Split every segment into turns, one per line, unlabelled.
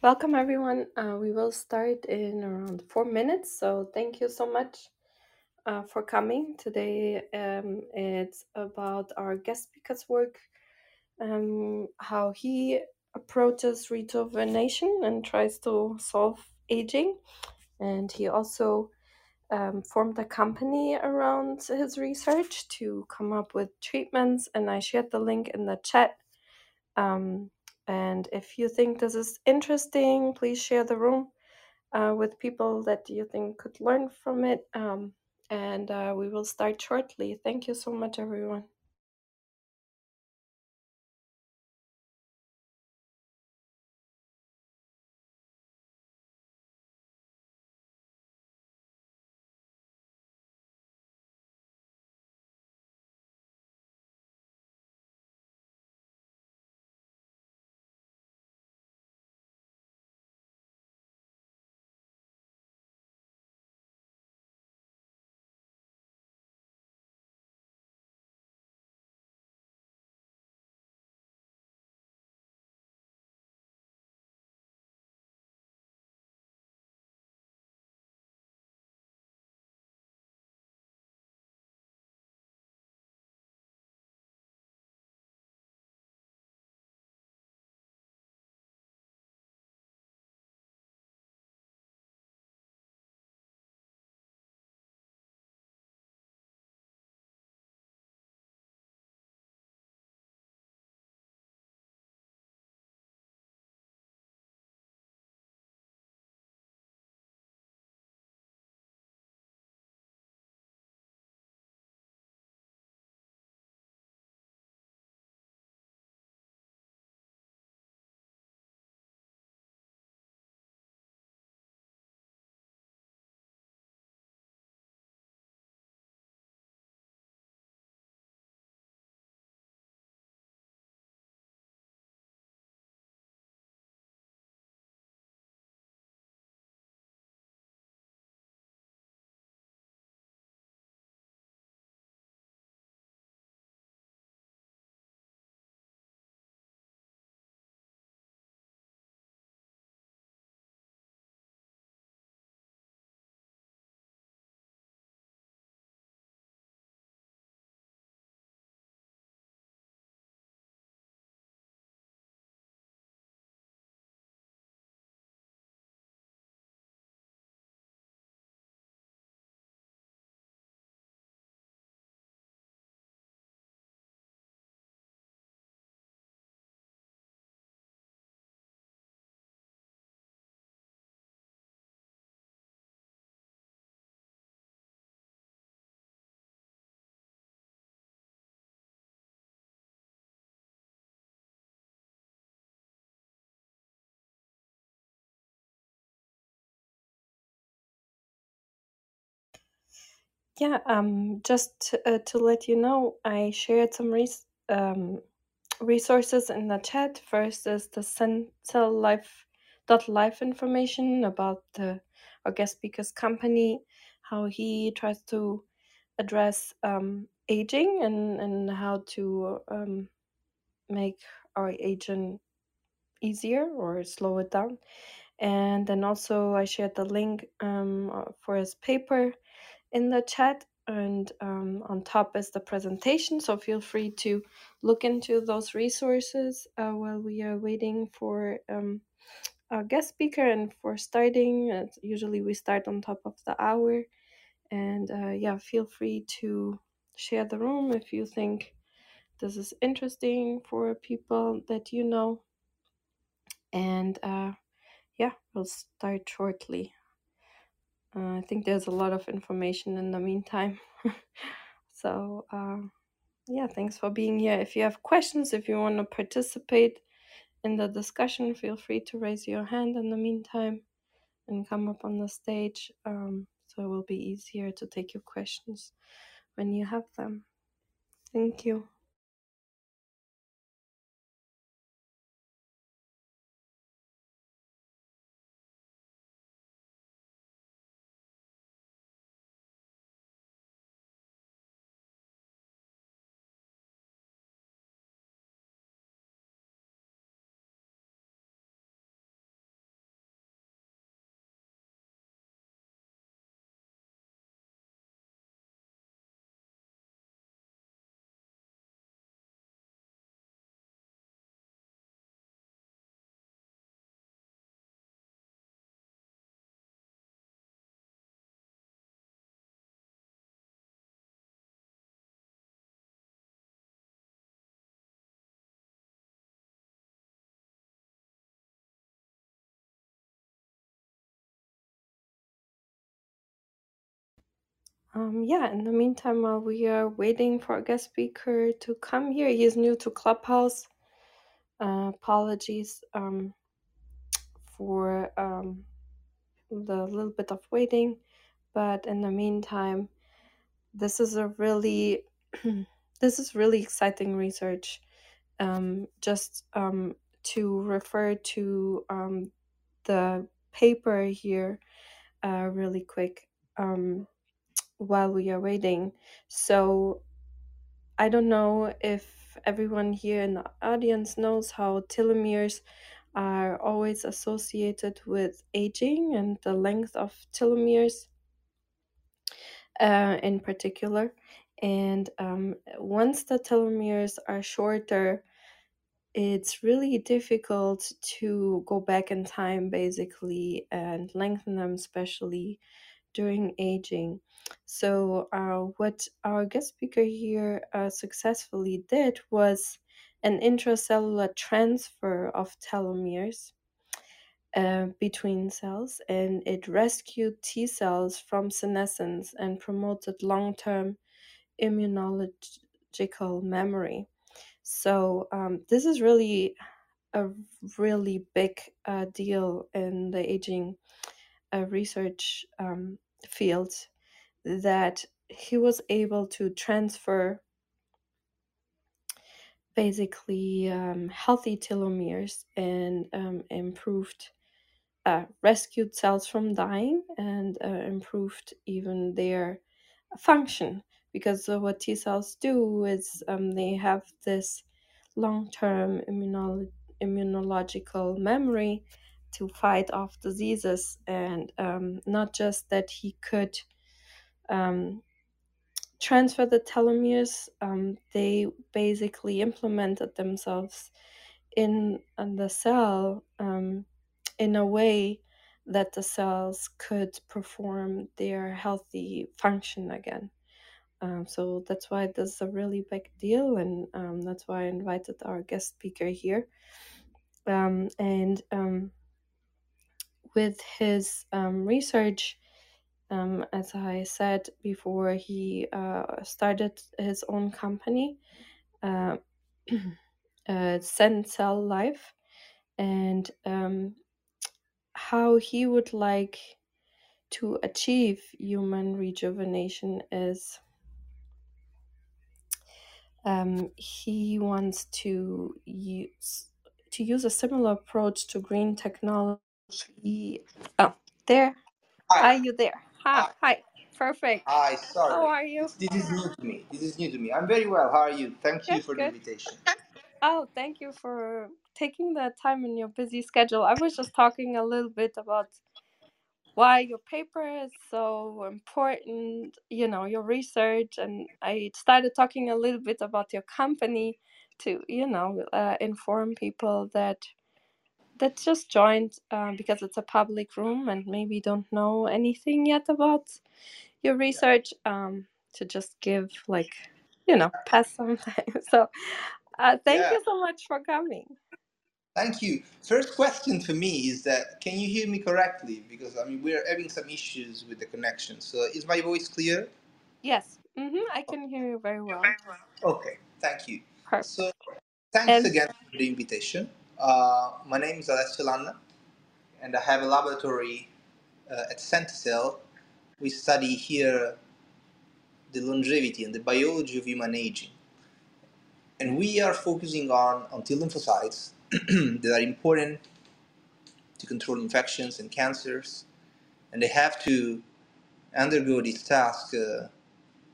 Welcome, everyone. Uh, we will start in around four minutes. So, thank you so much uh, for coming. Today, um, it's about our guest speaker's work, um, how he approaches rejuvenation and tries to solve aging. And he also um, formed a company around his research to come up with treatments. And I shared the link in the chat um, and if you think this is interesting, please share the room uh, with people that you think could learn from it. Um, and uh, we will start shortly. Thank you so much, everyone. Yeah, um, just uh, to let you know, I shared some res- um, resources in the chat. First is the Cell Life dot life information about the our guest speaker's company, how he tries to address um, aging and and how to um, make our aging easier or slow it down. And then also I shared the link um, uh, for his paper in the chat and um, on top is the presentation so feel free to look into those resources uh, while we are waiting for um, our guest speaker and for starting. Uh, usually we start on top of the hour. And uh, yeah feel free to share the room if you think this is interesting for people that you know. And uh, yeah we'll start shortly uh, i think there's a lot of information in the meantime. So uh, yeah thanks for being here. If you have questions if you want to participate in the discussion feel free to raise your hand in the meantime and come up on the stage. Um, so it will be easier to take your questions when you have them. Thank you Um, yeah, in the meantime, while we are waiting for a guest speaker to come here, he is new to Clubhouse. Uh, apologies um, for um, the little bit of waiting, but in the meantime, this is a really this is really exciting research. Um, just um, to refer to um, the paper here uh, really quick um, while we are waiting. So I don't know if everyone here in the audience knows how telomeres are always associated with aging and the length of telomeres uh, in particular. And um, once the telomeres are shorter, it's really difficult to go back in time basically and lengthen them, especially during aging. So, uh, what our guest speaker here uh, successfully did was an intracellular transfer of telomeres uh, between cells, and it rescued T cells from senescence and promoted long term immunological memory. So, um, this is really a really big uh, deal in the aging uh, research um, field that he was able to transfer basically um, healthy telomeres and um, improved uh, rescued cells from dying and uh, improved even their function. Because what T cells do is um, they have this long-term immunolo- immunological memory to fight off diseases and um, not just that he could um, transfer the telomeres um, they basically implemented themselves in, in the cell um, in a way that the cells could perform their healthy function again. Um, so that's why this is a really big deal, and um, that's why I invited our guest speaker here. And with his um, research, um, as I said before, he uh, started his own company, uh, uh, Cell Life, and how he would like to achieve human rejuvenation is um, he wants to use to use a similar approach to green technology. Oh, there.
Hi.
Are you there? Hi.
Hi.
Hi. Perfect.
Hi. Sorry.
How are you?
This, is new to me. This is new to me. I'm very well. How are you? Thank you for the
Good.
invitation.
Oh, thank you for taking the time in your busy schedule. I was just talking a little bit about why your paper is so important, you know, your research. And I started talking a little bit about your company to, you know, uh, inform people that that just joined uh, because it's a public room and maybe don't know anything yet about your research um, to just give like you know pass some time so uh, thank
Yeah.
you so much for coming
Thank you. First question for me is that can you hear me correctly? Because I mean we're having some issues with the connection. So is my voice clear?
yes hmm i can hear you very well
Okay. Thank you.
perfect
So thanks
and
again for the invitation. Uh, my name is Alessio Lanna, and I have a laboratory uh, at Sentcell. We study here the longevity and the biology of human aging. and we are focusing on, on T lymphocytes that are important to control infections and cancers, and they have to undergo this task uh,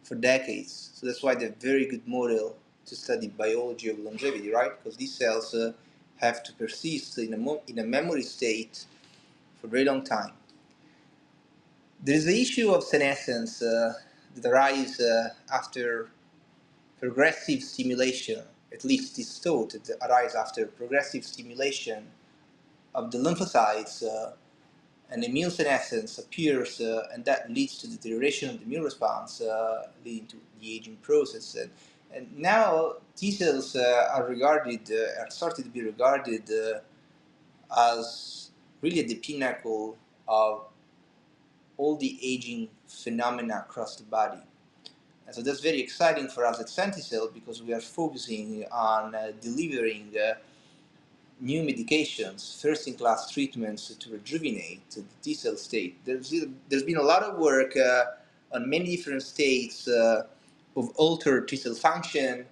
for decades. So that's why they're a very good model to study biology of longevity, right? Because these cells uh, have to persist in a, in a memory state for a very long time. There is the issue of senescence uh, that arises uh, after progressive stimulation, at least is thought that arises after progressive stimulation of the lymphocytes, uh, and immune senescence appears, uh, and that leads to deterioration of the immune response, uh, leading to the aging process. And, and now T cells uh, are regarded, uh, are started to be regarded uh, as really the pinnacle of all the aging phenomena across the body. And so that's very exciting for us at Sentcell because we are focusing on uh, delivering uh, new medications, first-in-class treatments to rejuvenate the T cell state. There's, there's been a lot of work uh, on many different states of altered T cell function,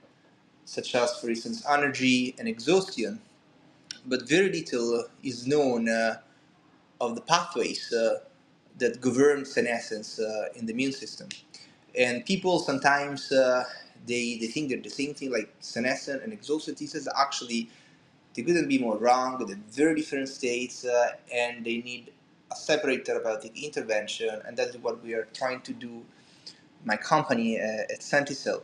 such as, for instance, anergy and exhaustion, but very little is known uh, of the pathways uh, that govern senescence uh, in the immune system. And people sometimes uh, they, they think they're the same thing, like senescent and exhausted T cells. Actually, they couldn't be more wrong. They're very different states, uh, and they need a separate therapeutic intervention. And that's what we are trying to do. My company uh, at Sentcell.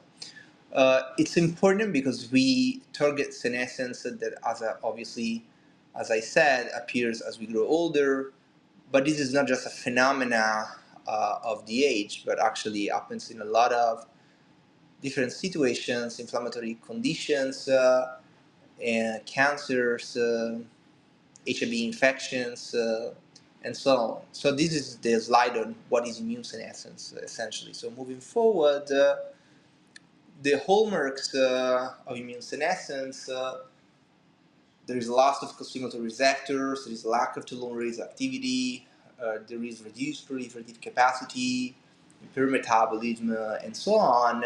Uh, it's important because we target senescence that, as a, obviously, as I said, appears as we grow older. But this is not just a phenomena uh, of the age, but actually happens in a lot of different situations, inflammatory conditions, uh, and cancers, uh, HIV infections, uh, and so on. So this is the slide on what is immune senescence, essentially. So moving forward, uh, the hallmarks uh, of immune senescence, uh, there is loss of costimulatory receptors, there is lack of telomerase activity, uh, there is reduced proliferative capacity, impaired metabolism, and so on.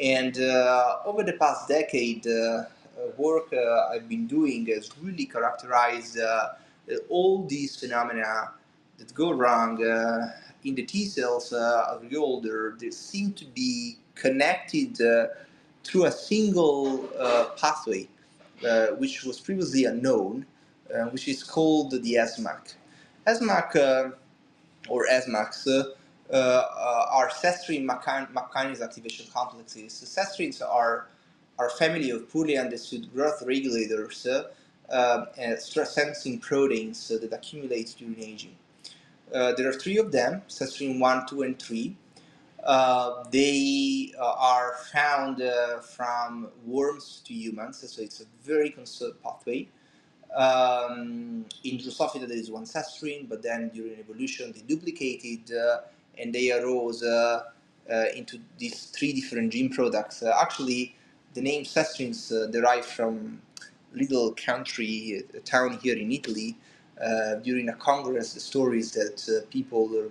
and over the past decade, work uh, I've been doing has really characterized uh, all these phenomena that go wrong uh, in the T cells uh, of the older. They seem to be connected uh, through a single uh, pathway, which was previously unknown, which is called the SMAC. SMAC or SMACs uh, uh, are sestrin MAP kinase activation complexes. So are are family of poorly understood growth regulators uh, uh, stress sensing proteins uh, that accumulate during aging. Uh, there are three of them, sestrin 1, 2, and 3. Uh, they uh, are found from worms to humans, so it's a very conserved pathway. Um, in Drosophila, there is one sestrin, but then during evolution, they duplicated and they arose into these three different gene products. actually, the name Sestrins uh, from little country, a town here in Italy. Uh, during a congress, the stories that uh, people, uh,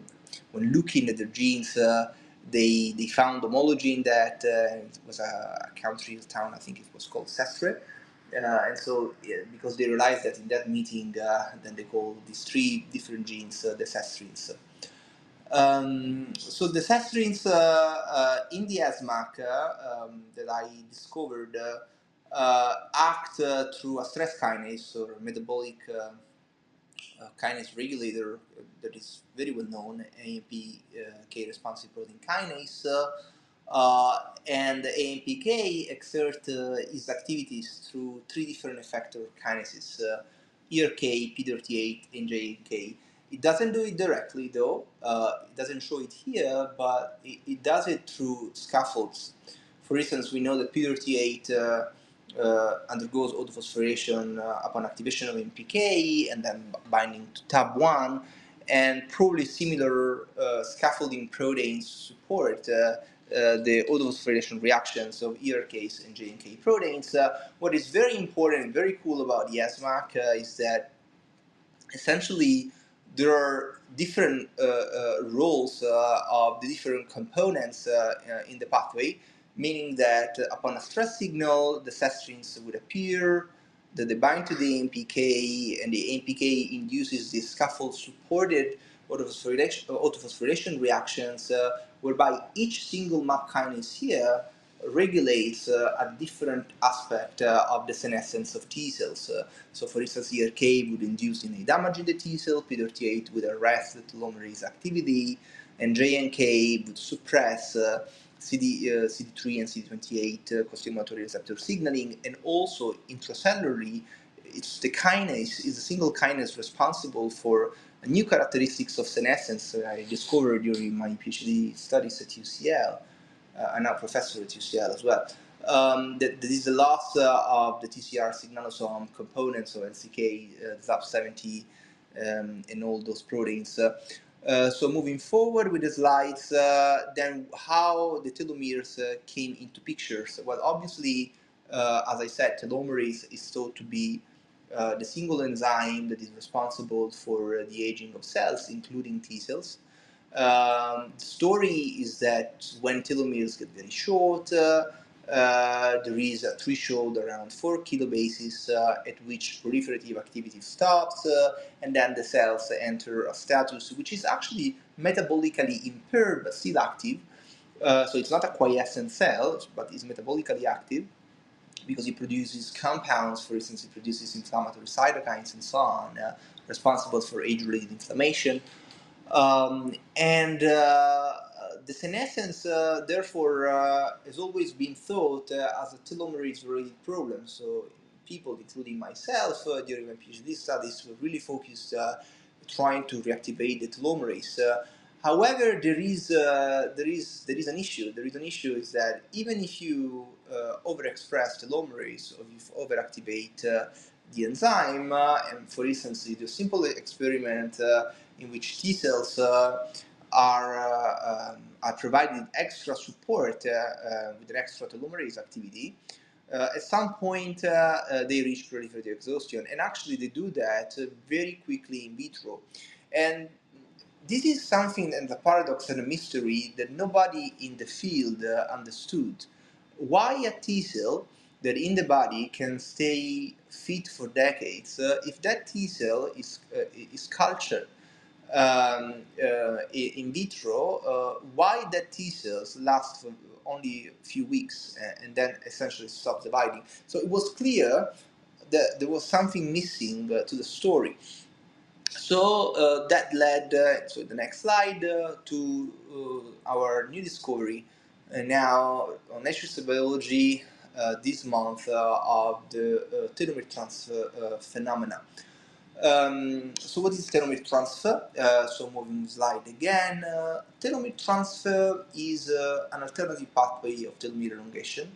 when looking at the genes, uh, they they found homology in that. Uh, it was a, a country, a town, I think it was called Sestre. and so, yeah, because they realized that in that meeting, then they called these three different genes the Sestrins. Um, so the sestrins uh, uh, in the SMAC um, that I discovered uh, act through a stress kinase or metabolic kinase regulator that is very well known, AMPK responsive protein kinase. Uh, and AMPK exert uh, its activities through three different effector kinases, uh, ERK, P38, and JNK. It doesn't do it directly though. Uh, it doesn't show it here, but it, it, does it through scaffolds. For instance, we know that P38 uh, uh, undergoes autophosphorylation uh, upon activation of MPK and then binding to TAB1, and probably similar uh, scaffolding proteins support uh, the autophosphorylation reactions of ERKs and JNK proteins. what is very important and very cool about the SMAC is that essentially there are different uh, uh, roles uh, of the different components in the pathway, meaning that upon a stress signal, the sestrins would appear, that they bind to the AMPK, and the AMPK induces the scaffold-supported autophosphorylation, autophosphorylation reactions, uh, whereby each single MAP kinase here regulates uh, a different aspect uh, of the senescence of T cells. Uh, so, for instance, ERK would induce DNA damage in the T cell, P38 would arrest the telomerase activity, and JNK would suppress CD, uh, CD3 and CD28 uh, costimulatory receptor signaling, and also intracellularly, it's the kinase is a single kinase responsible for new characteristics of senescence that I discovered during my PhD studies at UCL uh, now professor at UCL as well. Um, that, that is the loss uh, of the TCR signalosome components of NCK, uh, ZAP70, um, and all those proteins. Uh, Uh, so moving forward with the slides, uh, then how the telomeres uh, came into pictures. Well, obviously, uh, as I said, telomerase is thought to be uh, the single enzyme that is responsible for the aging of cells, including T cells. Um, the story is that when telomeres get very short, there is a threshold around 4 kilobases uh, at which proliferative activity stops, uh, and then the cells enter a status which is actually metabolically impaired but still active. Uh, so it's not a quiescent cell, but is metabolically active because it produces compounds, for instance, it produces inflammatory cytokines and so on, uh, responsible for age-related inflammation. Um, and uh, the senescence, uh, therefore, uh, has always been thought uh, as a telomerase-related problem. So people, including myself, during my PhD studies, were really focused trying to reactivate the telomerase. However, there is uh, there is there is an issue. There is an issue is that even if you uh, overexpress telomerase or you overactivate uh, the enzyme, and for instance, you do a simple experiment in which T cells are um, are provided extra support with an extra telomerase activity. at some point, they reach proliferative exhaustion, and actually, they do that very quickly in vitro. And this is something and a paradox and a mystery that nobody in the field uh, understood. Why a T cell that in the body can stay fit for decades, uh, if that T cell is, uh, is cultured um, uh, in vitro, uh, why that T cells last for only a few weeks and, and then essentially stop dividing? So it was clear that there was something missing uh, to the story. So uh, that led, uh, so the next slide, uh, to our new discovery now on Nature Biology this month of the telomere transfer phenomena. Um, so what is telomere transfer? so moving slide again, telomere transfer is an alternative pathway of telomere elongation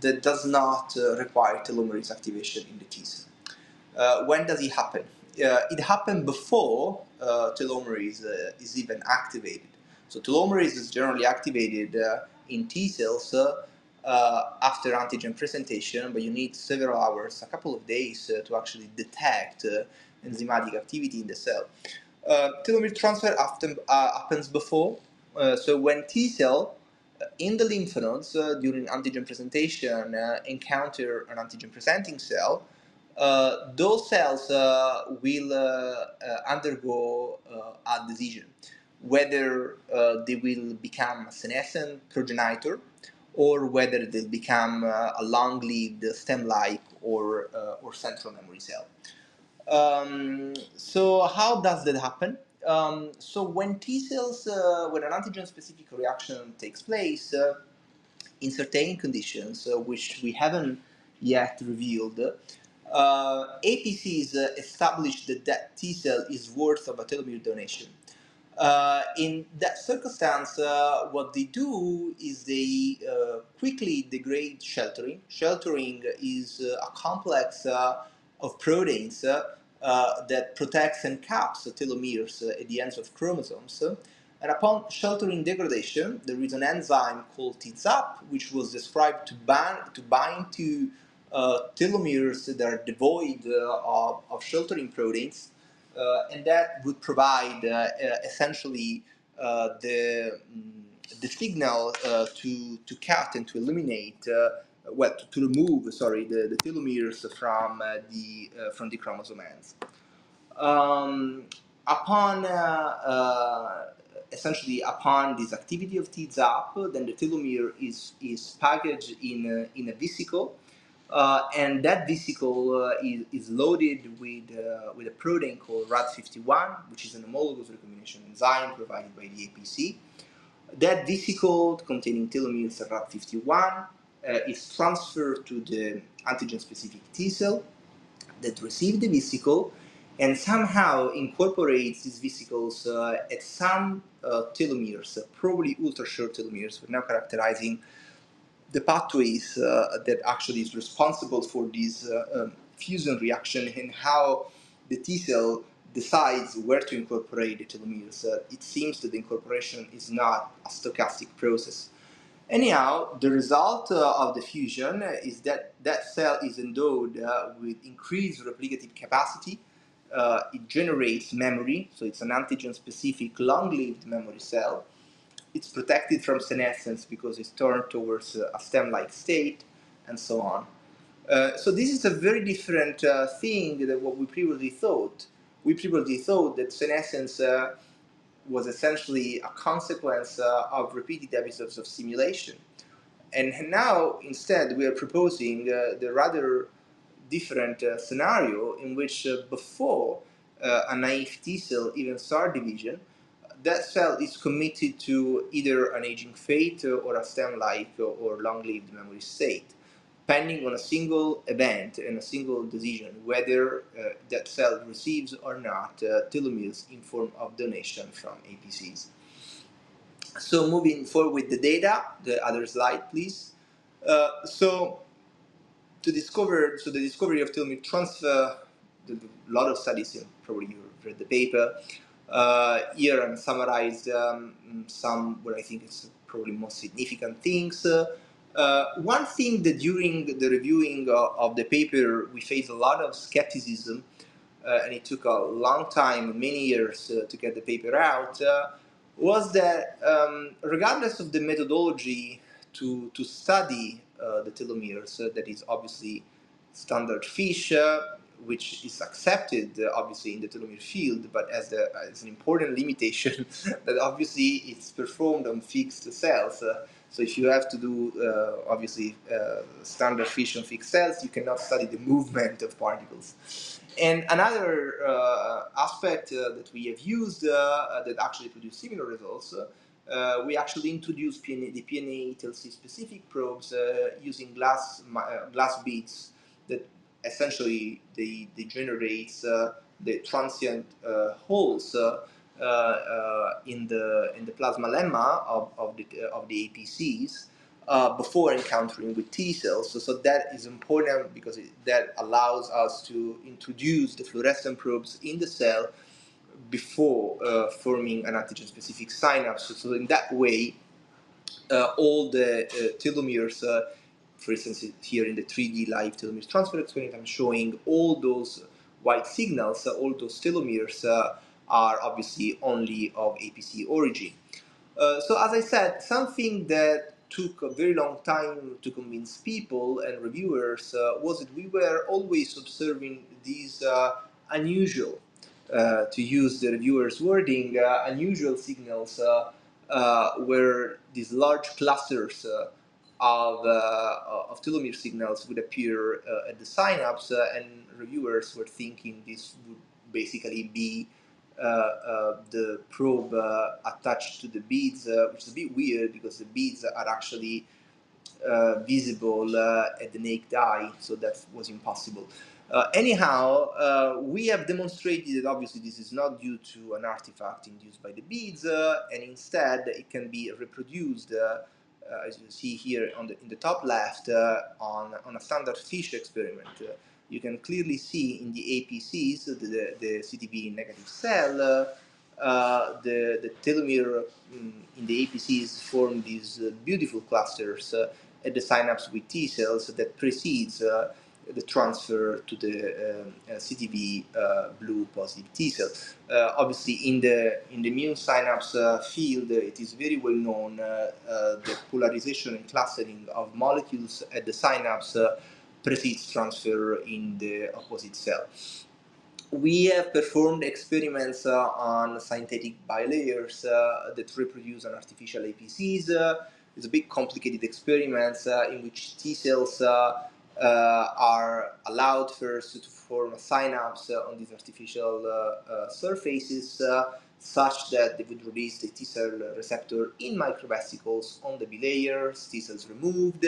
that does not require telomerase activation in the T cell. when does it happen? uh, it happened before uh, telomerase uh, is even activated. So telomerase is generally activated uh, in T cells uh, uh, after antigen presentation, but you need several hours, a couple of days, to actually detect enzymatic activity in the cell. telomere transfer often happens before. so when T cell in the lymph nodes during antigen presentation encounter an antigen presenting cell, uh, those cells uh, will uh, undergo a decision whether they will become senescent progenitor or whether they'll become a long-lived stem-like or, or central memory cell. Um, so how does that happen? Um, so when T cells, uh, when an antigen-specific reaction takes place, uh, in certain conditions, uh, which we haven't yet revealed, uh, APCs uh, established that that T cell is worth of a telomere donation. Uh, in that circumstance, uh, what they do is they uh, quickly degrade shelterin. Shelterin is uh, a complex of proteins that protects and caps telomeres at the ends of chromosomes. And upon shelterin degradation, there is an enzyme called TZAP, which was described to bind to, bind to uh, telomeres that are devoid uh, of, of, shelterin proteins, uh, and that would provide essentially the, mm, the signal to, to cut and to eliminate well, to, to, remove, sorry, the, the telomeres from uh, the uh, from the chromosome ends. Um, upon uh, essentially upon this activity of TZAP, then the telomere is is packaged in a, in a vesicle uh, and that vesicle uh, is, is, loaded with, uh, with a protein called RAD51, which is an homologous recombination enzyme provided by the APC. That vesicle containing telomeres RAD51 uh, is transferred to the antigen-specific T cell that receives the vesicle and somehow incorporates these vesicles uh, at some uh, telomeres, probably ultra-short telomeres. We're now characterizing the pathways uh, that actually is responsible for this uh, um, fusion reaction and how the T cell decides where to incorporate the telomeres. Uh, it seems that the incorporation is not a stochastic process. Anyhow, the result uh, of the fusion is that that cell is endowed uh, with increased replicative capacity. Uh, it generates memory, so it's an antigen-specific long-lived memory cell. It's protected from senescence because it's turned towards uh, a stem-like state, and so on. Uh, so this is a very different uh, thing than what we previously thought. We previously thought that senescence was essentially a consequence uh, of repeated episodes of simulation. And now, instead, we are proposing uh, the rather different uh, scenario in which, uh, before uh, a naive T cell even start division, that cell is committed to either an aging fate or a stem like or long lived memory state depending on a single event and a single decision whether uh, that cell receives or not uh, telomeres in form of donation from APCs. So moving forward with the data, the other slide please. Uh, so to discover, so the discovery of telomere transfer, a lot of studies, probably you've read the paper. Uh, here I'm summarized um, some what I think is probably most significant things. Uh, uh, one thing that during the reviewing of the paper we faced a lot of skepticism, uh, and it took a long time, many years, uh, to get the paper out, uh, was that um, regardless of the methodology to, to study the telomeres, that is obviously standard FISH, which is accepted obviously in the telomere field, but as, the, as an important limitation that obviously it's performed on fixed cells. So if you have to do, uh, obviously, uh, standard fission fixed cells, you cannot study the movement of particles. And another uh, aspect uh, that we have used uh, that actually produced similar results, uh, we actually introduced PNA, the PNA TLC specific probes using glass glass beads that essentially they, they generate the transient holes uh, uh, in the in the plasma lemma of, of the of the APCs uh, before encountering with T cells. So, so that is important because it, that allows us to introduce the fluorescent probes in the cell before uh, forming an antigen-specific synapse. So, so, in that way, uh, all the uh, telomeres, for instance, here in the 3D live telomere transfer experiment, I'm showing all those white signals, all those telomeres are obviously only of APC origin. Uh, so as I said, something that took a very long time to convince people and reviewers uh, was that we were always observing these uh, unusual, uh, to use the reviewer's wording, uh, unusual signals uh, where these large clusters of, of telomere signals would appear at the synapse and reviewers were thinking this would basically be uh, uh, the probe uh, attached to the beads, which is a bit weird because the beads are actually visible at the naked eye, so that was impossible. Uh, anyhow, uh, we have demonstrated that obviously this is not due to an artifact induced by the beads, uh, and instead it can be reproduced, as you see here on the, in the top left, on, on a standard FISH experiment you can clearly see in the APCs, the, the CTV negative cell, uh, uh, the, the telomere um, in the APCs form these uh, beautiful clusters uh, at the synapse with T cells that precedes uh, the transfer to the um, uh, blue positive T cell. obviously, in the in the immune synapse field, it is very well known the polarization and clustering of molecules at the synapse precedes transfer in the opposite cell. We have performed experiments uh, on synthetic bilayers uh, that reproduce an artificial APCs. Uh, it's a big complicated experiments uh, in which T cells uh, uh, are allowed first to form a synapse on these artificial surfaces such that they would release the T cell receptor in microvesicles on the bilayers, T cells removed,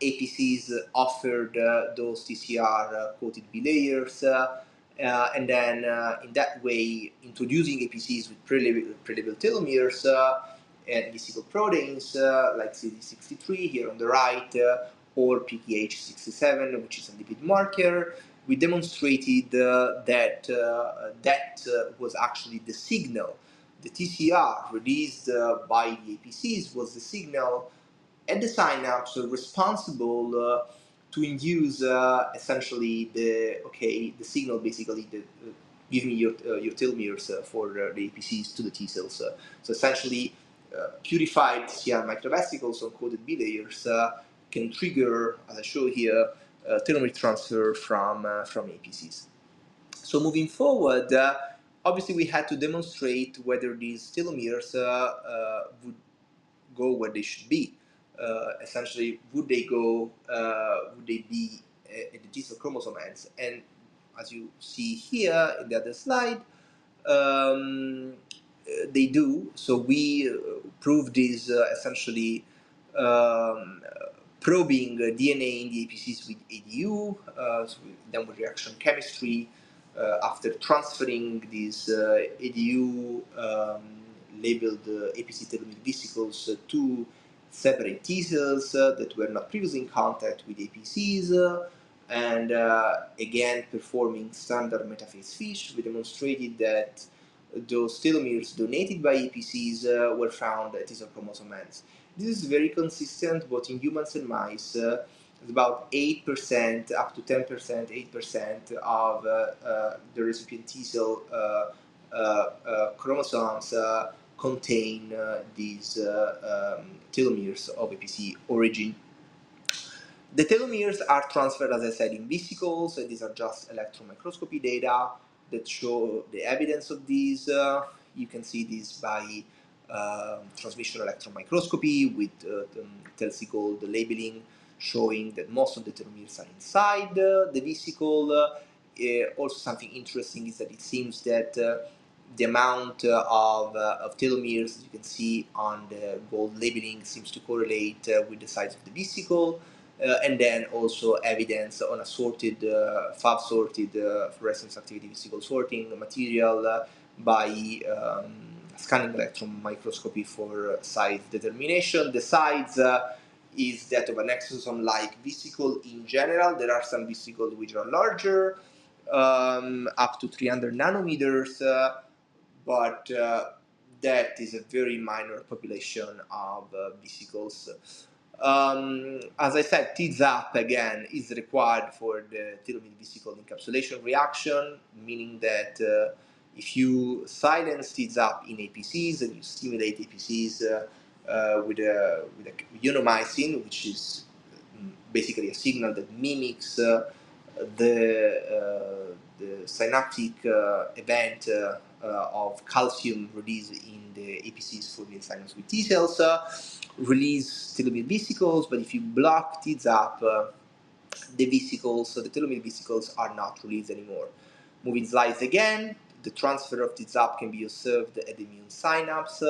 APCs offered uh, those TCR uh, coated bilayers. Uh, uh, and then uh, in that way introducing APCs with pre-labeled telomeres and vesicle proteins like CD63 here on the right or PKH67 which is a lipid marker we demonstrated uh, that uh, that uh, was actually the signal. The TCR released by the APCs was the signal at the synapse responsible to induce uh, essentially the okay the signal basically the uh, give me your uh, your telomeres for the APCs to the T cells. so essentially, purified TCR microvesicles on coded bilayers can trigger, as I show here, telomere transfer from from APCs. So moving forward, obviously we had to demonstrate whether these telomeres would go where they should be. Uh, essentially would they go uh, would they be at the T-cell chromosome ends and as you see here in the other slide um, they do. So we uh, prove this uh, essentially um, probing DNA in the APCs with EdU uh, so with reaction chemistry uh, after transferring these EdU um, labeled APC telomere vesicles to separate T cells uh, that were not previously in contact with APCs, uh, and uh, again performing standard metaphase FISH, we demonstrated that those telomeres donated by APCs uh, were found at T-cell chromosome ends. This is very consistent both in humans and mice. Uh, about 8% up to 10%, 8% of uh, the recipient T cell chromosomes contain uh, these uh, um, telomeres of APC origin. The telomeres are transferred, as I said, in vesicles. these are just electron microscopy data that show the evidence of these. Uh, you can see this by uh, transmission electron microscopy with uh, the gold labeling showing that most of the telomeres are inside uh, the vesicle. Uh, also, something interesting is that it seems that the amount uh, of, uh, of telomeres, as you can see on the gold labeling, seems to correlate uh, with the size of the vesicle. Uh, and then also evidence on assorted, uh, FAV sorted uh, fluorescence activity vesicle sorting material by um, scanning electron microscopy for size determination. The size is that of an exosome like vesicle in general. There are some vesicles which are larger, um, up to 300 nanometers but uh, that is a very minor population of uh, vesicles. Um, as I said, TZAP again is required for the telomere vesicle encapsulation reaction, meaning that uh, if you silence TZAP in APCs and you stimulate APCs uh, uh, with, a, with a unimycin, which is mm, basically a signal that mimics uh, the, the synaptic event uh, of calcium release in the APCs for the synapse with T cells, uh, release telomere vesicles, but if you block TZAP, uh, the vesicles, so the telomere vesicles are not released anymore. Moving slides again, the transfer of TZAP can be observed at the immune synapse.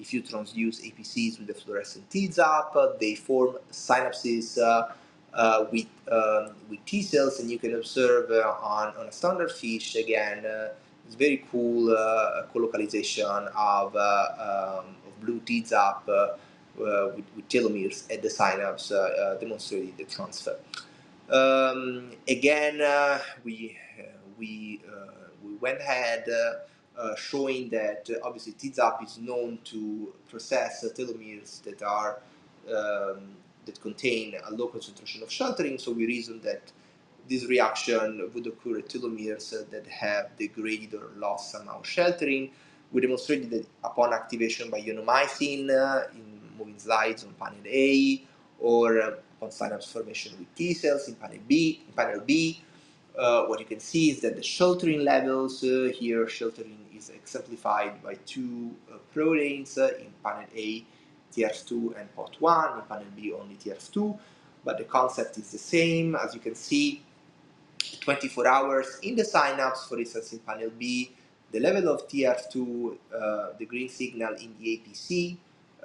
if you transduce APCs with the fluorescent TZAP, they form synapses uh, uh, with um, with T cells, and you can observe uh, on on a standard fish again it's very cool uh, co-localization of, uh, um, of blue TZAP uh, with, with, telomeres at the synapse demonstrating the transfer. Um, again, we we went ahead. Uh, showing that uh, obviously TZAP is known to process uh, telomeres that are um, that contain a low concentration of sheltering. So we reasoned that this reaction would occur at telomeres that have degraded or lost somehow sheltering. We demonstrated that upon activation by ionomycin uh, in moving slides on panel A, or uh, upon synapse formation with T cells in panel B. In panel B, uh, what you can see is that the sheltering levels uh, here, sheltering is exemplified by two uh, proteins uh, in panel A, TRF2 and POT1, in panel B only TRF2, but the concept is the same. As you can see, 24 hours in the synapse, for instance, in panel B, the level of TRF2, uh, the green signal in the APC,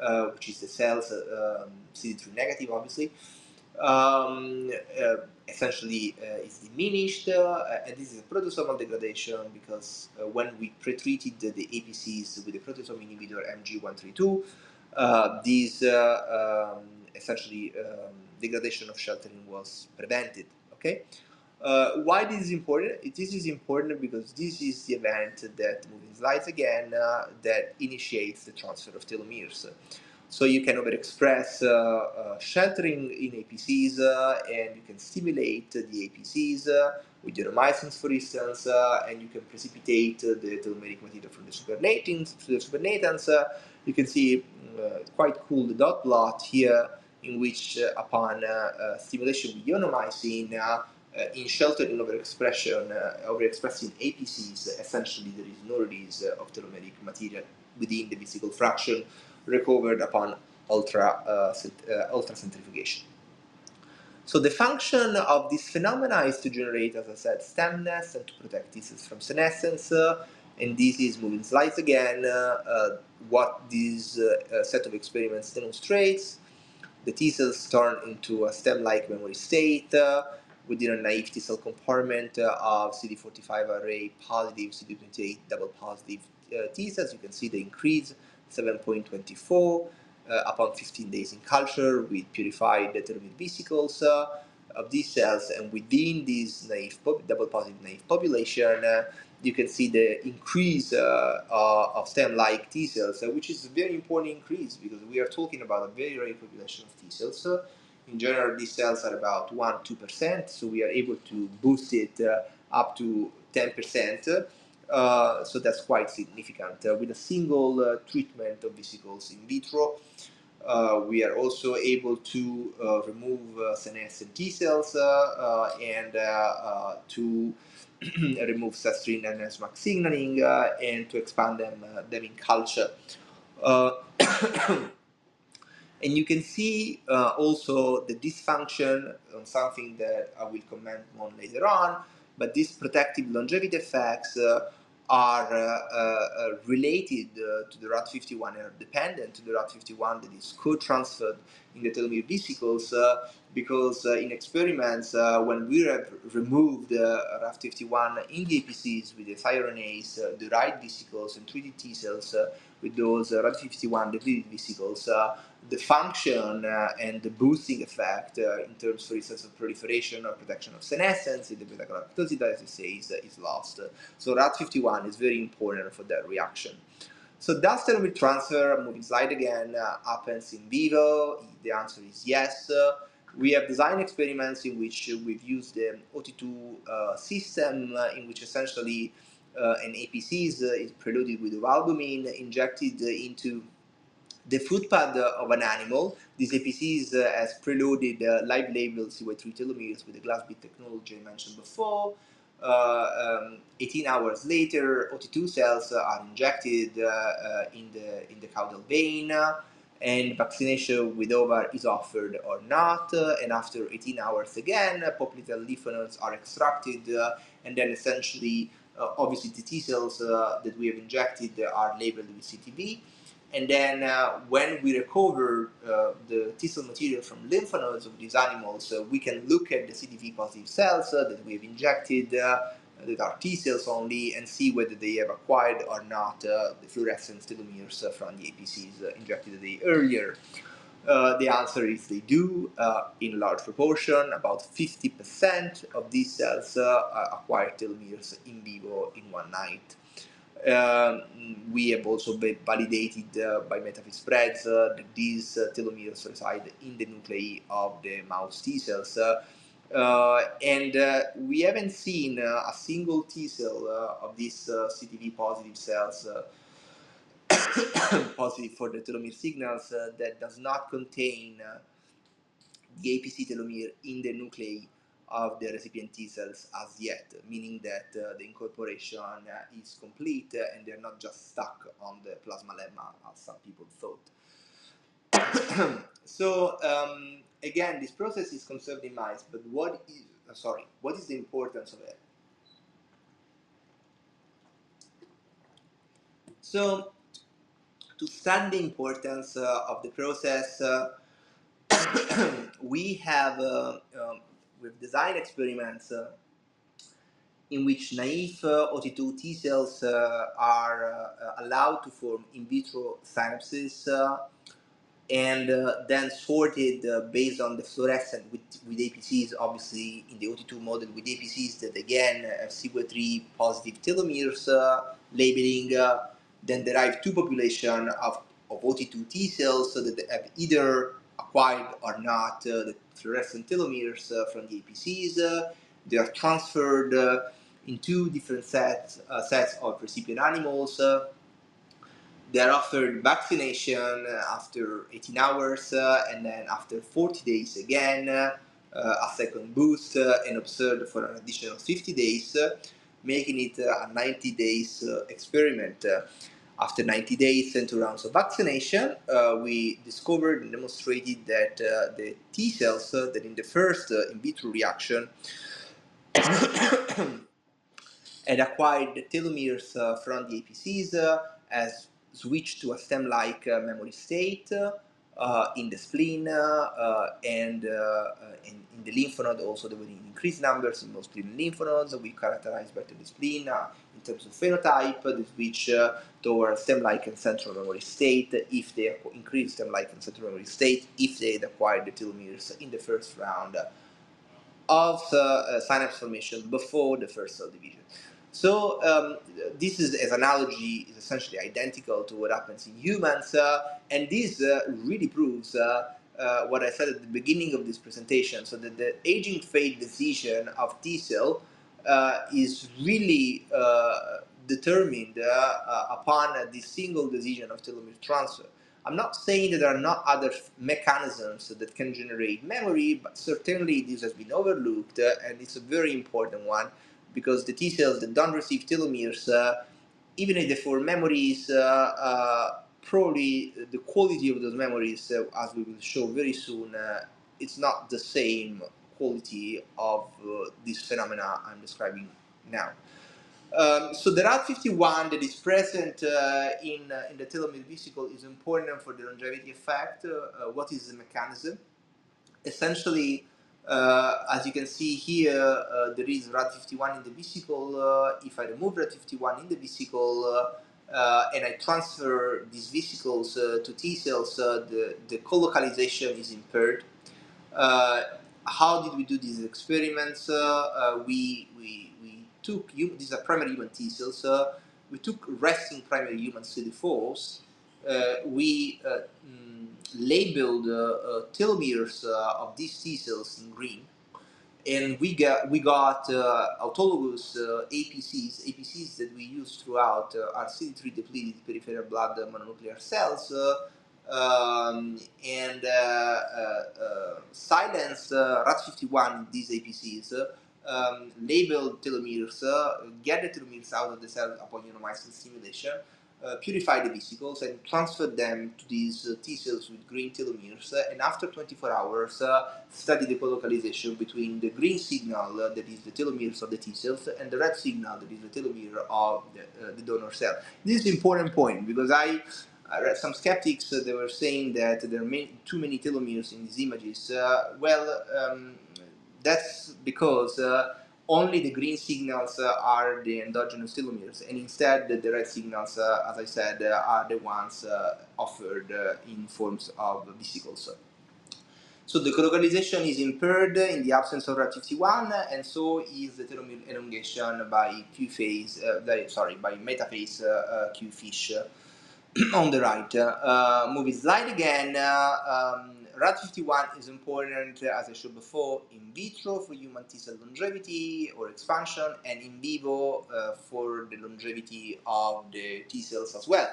uh, which is the cells um, CD3 negative, obviously, um, essentially uh, is diminished, uh, and this is a proteasomal degradation because when we pretreated the, the, APCs with the proteasome inhibitor MG132, this um, essentially um, degradation of sheltering was prevented. Okay, Uh, why this is important? This is important because this is the event that moving slides again uh, that initiates the transfer of telomeres. So you can overexpress uh, uh, sheltering in APCs uh, and you can stimulate the APCs with uromycins, for instance, and you can precipitate the telomeric material from the supernatants to the supernatants. you can see quite cool the dot plot here in which upon stimulation with ionomycin uh, in sheltered overexpression, uh, overexpressing APCs, essentially there is no release uh, of telomeric material within the vesicle fraction recovered upon ultra, uh, uh, ultracentrifugation. So the function of this phenomena is to generate, as I said, stemness and to protect T cells from senescence. Uh, and this is moving slides again. what this set of experiments demonstrates the T cells turn into a stem-like memory state uh, within a naive T cell compartment uh, of CD45 array positive, CD28 double positive uh, T cells. You can see the increase 7.24 uh, upon 15 days in culture with purified telomere vesicles uh, of these cells, and within this naive double positive naive population, uh, you can see the increase uh, uh, of stem-like T cells, uh, which is a very important increase because we are talking about a very rare population of T cells. in general, these cells are about 1-2%, so we are able to boost it up to 10%. Uh, so that's quite significant. Uh, with a single uh, treatment of vesicles in vitro, we are also able to remove senescent T cells and to remove cestrin and SMAC signaling and to expand them, them in culture. And you can see uh, also the dysfunction on something that I will comment on later on, but these protective longevity effects uh, are uh, uh, uh, related uh, to the RAD51 and are dependent to the RAD51 that is co-transferred in the telomere vesicles uh, because uh, in experiments when we have removed RAD51 in the APCs with the thyronase, the right vesicles and treated T cells with those RAD51 depleted vesicles, the function uh, and the boosting effect uh, in terms, for instance, of proliferation or protection of senescence in the beta-galactosidase, as I say, is, is lost. So RAT51 is very important for that reaction. So does telomere transfer, moving slide again, uh, happens in vivo? The answer is yes. we have designed experiments in which we've used the OT2 uh, system uh, in which essentially uh, an APC is, is preluded with ovalbumin injected into the foot pad of an animal. This APC uh, has preloaded uh, live labeled CY3 telomeres with the glass bead technology I mentioned before. Uh, um, 18 hours later, OT2 cells are injected uh, uh, in the in the caudal vein, and vaccination with OVAR is offered or not. and after 18 hours again, popliteal lymph nodes are extracted, and then essentially, obviously, the T cells that we have injected are labeled with CTB. And then uh, when we recover uh, the T cell material from lymph nodes of these animals, uh, we can look at the CD8 positive cells uh, that we have injected, uh, that are T cells only, and see whether they have acquired or not uh, the fluorescent telomeres from the APCs injected a day earlier. the answer is they do in large proportion. About 50% of these cells acquire telomeres in vivo in one night. Um, we have also been validated uh, by metaphysics spreads uh, that these uh, telomeres reside in the nuclei of the mouse T cells. Uh, and uh, we haven't seen uh, a single T cell of these CTV positive cells positive for the telomere signals that does not contain the APC telomere in the nuclei of the recipient T cells as yet, meaning that uh, the incorporation uh, is complete uh, and they're not just stuck on the plasma lemma as some people thought. so um, again, this process is conserved in mice, but what is uh, sorry, what is the importance of it? So to study the importance uh, of the process, uh, we have um, with design experiments uh, in which naive uh, OT2 T cells uh, are allowed to form in vitro synapses and then sorted based on the fluorescent with, with APCs, obviously in the OT2 model with APCs that again have CYA3 positive telomeres labeling, then derive two population of, of OT2 T cells so that they have either acquired or not uh, the fluorescent telomeres uh, from the APCs. they are transferred in two different sets, sets of recipient animals they are offered vaccination after 18 hours uh, and then after 40 days again uh, a second boost uh, and observed for an additional 50 days, making it a 90 days experiment. After 90 days and two rounds of vaccination, uh, we discovered and demonstrated that uh, the T cells uh, that in the first in vitro reaction had acquired the telomeres from the APCs as switched to a stem-like memory state Uh, in the spleen uh, uh and uh, in, in, the lymph node also there were increased numbers in most lymph nodes. We characterized better the spleen in terms of phenotype, the switch towards stem-like and central memory state if they increase stem-like and central memory state if they acquired the telomeres in the first round of uh, synapse formation before the first cell division. So um, this is as analogy is essentially identical to what happens in humans, uh, and this uh, really proves uh, uh, what I said at the beginning of this presentation. So that the aging fate decision of T cell uh, is really uh, determined upon this single decision of telomere transfer. I'm not saying that there are not other mechanisms that can generate memory, but certainly this has been overlooked, and it's a very important one because the T cells that don't receive telomeres, uh, even if they form memories, uh, uh, probably the quality of those memories, as we will show very soon, it's not the same quality of this phenomena I'm describing now. Um, so the RAD51 that is present uh, in, uh, in the telomere vesicle is important for the longevity effect. Uh, what is the mechanism? Essentially, uh, as you can see here, uh, there is RAD51 in the vesicle. Uh, if I remove RAD51 in the vesicle and I transfer these vesicles to T cells, the, the co-localization is impaired. how did we do these experiments? we, we, we took, these are primary human T cells, we took resting primary human CD4s. Uh, we uh, mm, labeled uh, uh, telomeres uh, of these T cells in green, and we got we got autologous APCs, APCs that we use throughout our CD3 depleted peripheral blood mononuclear cells. Um, and uh, uh, uh, silence RAT51 in these APCs, um, label telomeres, get the telomeres out of the cell upon ionomycin stimulation, uh, purify the vesicles and transfer them to these uh, T cells with green telomeres uh, and after 24 hours uh, study the co-localization between the green signal uh, that is the telomeres of the T cells and the red signal that is the telomere of the, uh, the donor cell. This is an important point because I, I read some skeptics that were saying that there are many, too many telomeres in these images. well, um, that's because only the green signals uh, are the endogenous telomeres, and instead the, red signals, uh, as I said, uh, are the ones offered in forms of vesicles. So the colocalization is impaired in the absence of RAD51, and so is the telomere elongation by Q phase, uh, sorry, by metaphase uh, Q fish on the right. Uh, moving slide again. Um, RAD51 is important, as I showed before, in vitro for human T cell longevity or expansion, and in vivo uh, for the longevity of the T cells as well.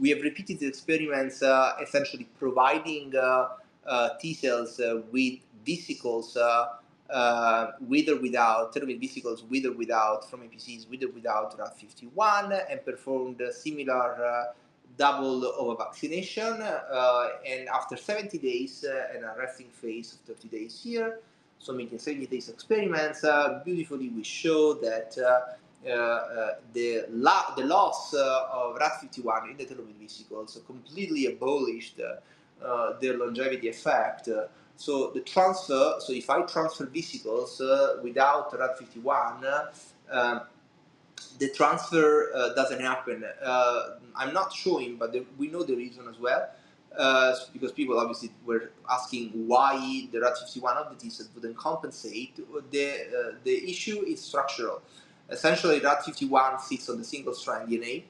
We have repeated the experiments uh, essentially providing uh, uh T cells uh, with vesicles. Uh, with or without telomere vesicles, with or without from APCs, with or without RAD51, and performed similar double of a vaccination, uh, and after 70 days uh, and a resting phase of 30 days here, so making 70 days experiments, uh, beautifully we show that uh, uh, the, la- the loss uh, of RAT51 in the telomere vesicles completely abolished their longevity effect. so the transfer, so if I transfer vesicles without RAD51, um, the transfer uh, doesn't happen. Uh, I'm not showing, but the, we know the reason as well. uh, because people obviously were asking why the RAD51 of the T cells wouldn't compensate. The, uh, the issue is structural. Essentially, RAD51 sits on the single strand DNA.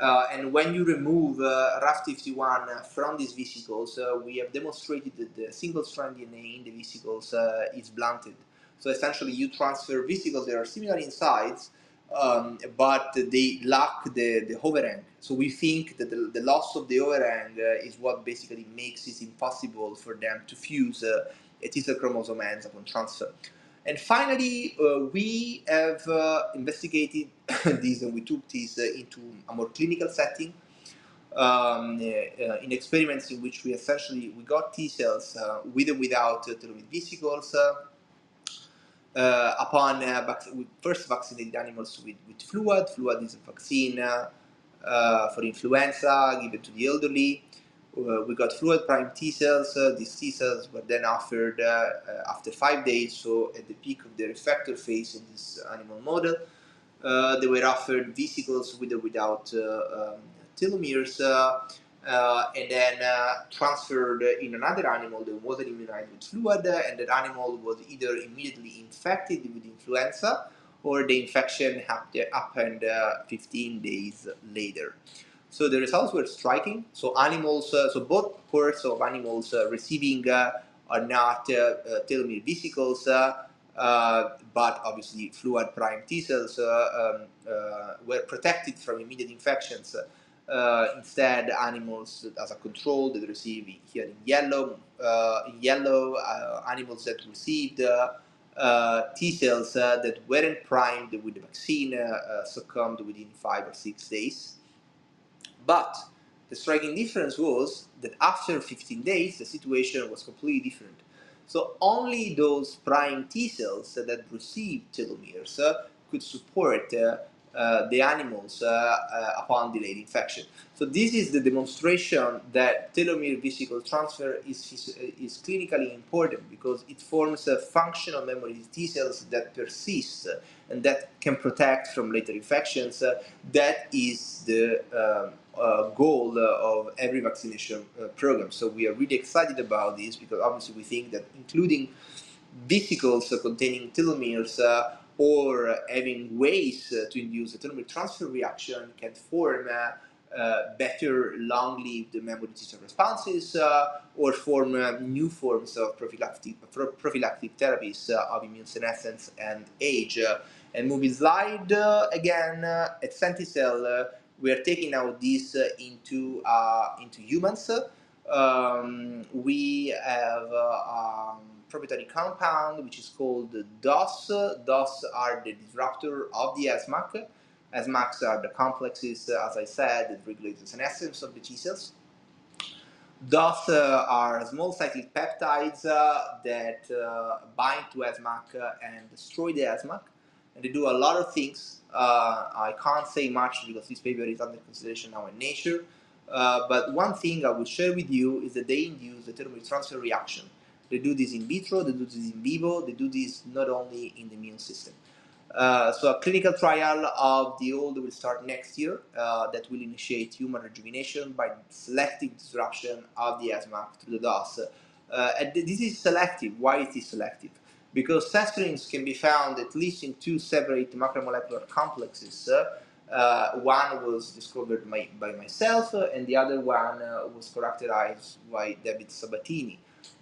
Uh, and when you remove uh, RAD51 from these vesicles, uh, we have demonstrated that the single strand DNA in the vesicles uh, is blunted. So essentially, you transfer vesicles that are similar in size, um, but they lack the, the overhang. So we think that the, the loss of the overhang uh, is what basically makes it impossible for them to fuse uh, a T cell chromosome upon transfer. And finally, uh, we have uh, investigated this and we took this uh, into a more clinical setting. Um, uh, in experiments in which we essentially we got T cells with and without telomere vesicles, upon uh, we first vaccinated animals with, with fluad. Fluad is a vaccine uh, uh for influenza given to the elderly. Uh, we got fluad prime T cells. Uh, these T cells were then offered after five days, so at the peak of their effector phase in this animal model. they were offered vesicles with or without um, telomeres uh, and then uh, transferred in another animal that wasn't immunized with fluad, and that animal was either immediately infected with influenza or the infection happened uh, 15 days later. So the results were striking. So animals, uh, so both cohorts of animals uh, receiving uh, are not telomere vesicles, but obviously fluad prime T cells um, were protected from immediate infections uh, instead, animals as a control that receive here in yellow, uh, in yellow, uh, animals that received uh, uh, T cells uh, that weren't primed with the vaccine succumbed within five or six days. But the striking difference was that after 15 days, the situation was completely different. So only those prime T cells that received telomeres could support the animals uh, uh, upon delayed infection. So this is the demonstration that telomere vesicle transfer is, is clinically important because it forms a functional memory T cells that persist and that can protect from later infections. that is the um, uh, goal uh, of every vaccination uh, program. So we are really excited about this because obviously we think that including vesicles containing telomeres or having ways uh, to induce a telomere transfer reaction can form uh, uh, better long-lived memory T-cell responses uh, or form uh, new forms of prophylactic, prophylactic therapies uh, of immune senescence and age. and moving slide again, at Centicell, we are taking now this into, into humans. Um, we have um, proprietary compound, which is called DOS. DOS are the disruptor of the SMAC. SMACs are the complexes, as I said, that regulate the senescence of the T cells. DOS uh, are small cyclic peptides uh, that uh, bind to SMAC and destroy the SMAC. And they do a lot of things. Uh, I can't say much because this paper is under consideration now in Nature. Uh, but one thing I will share with you is that they induce a telomere transfer reaction. They do this in vitro, they do this in vivo, they do this not only in the immune system. Uh, so a clinical trial of the old will start next year uh, that will initiate human rejuvenation by selective disruption of the SMAC through the DOS. Uh, and this is selective. Why it is selective? Because cestrins can be found at least in two separate macromolecular complexes. Uh, one was discovered by, by myself, and the other one uh, was characterized by David Sabatini.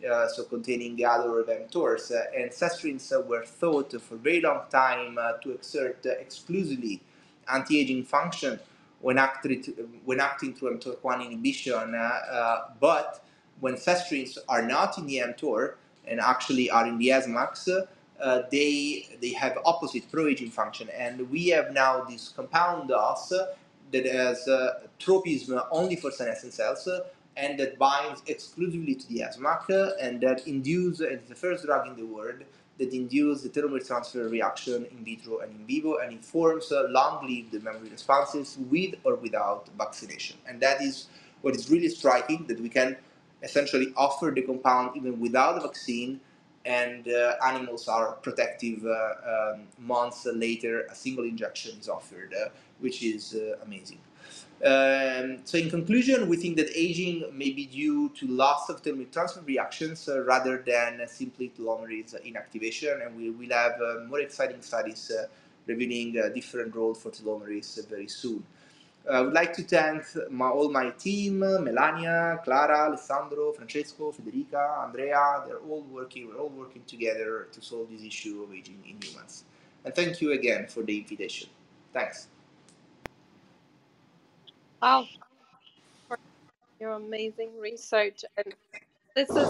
Uh, so containing the other mTORs. Uh, and cestrins uh, were thought for a very long time to exert exclusively anti-aging function when, acted, when acting through mTOR1 inhibition, but when cestrins are not in the mTOR and actually are in the uh, they they have opposite pro-aging function, and we have now this compound DOS that has uh, tropism only for senescent cells, and that binds exclusively to the SMAC and that induce, and it's the first drug in the world that induce the telomere transfer reaction in vitro and in vivo and informs uh, long-lived memory responses with or without vaccination. And that is what is really striking, that we can essentially offer the compound even without a vaccine and uh, animals are protective uh, um, months later, a single injection is offered, uh, which is uh, amazing. Um, so, in conclusion, we think that aging may be due to loss of telomere transfer reactions uh, rather than simply telomerase inactivation, and we will have uh, more exciting studies uh, revealing a different role for telomerase very soon. I would like to thank my, all my team, Melania, Clara, Alessandro, Francesco, Federica, Andrea. They're all working, we're all working together to solve this issue of aging in humans. And thank you again for the invitation. Thanks.
Wow, for your amazing research. And this is,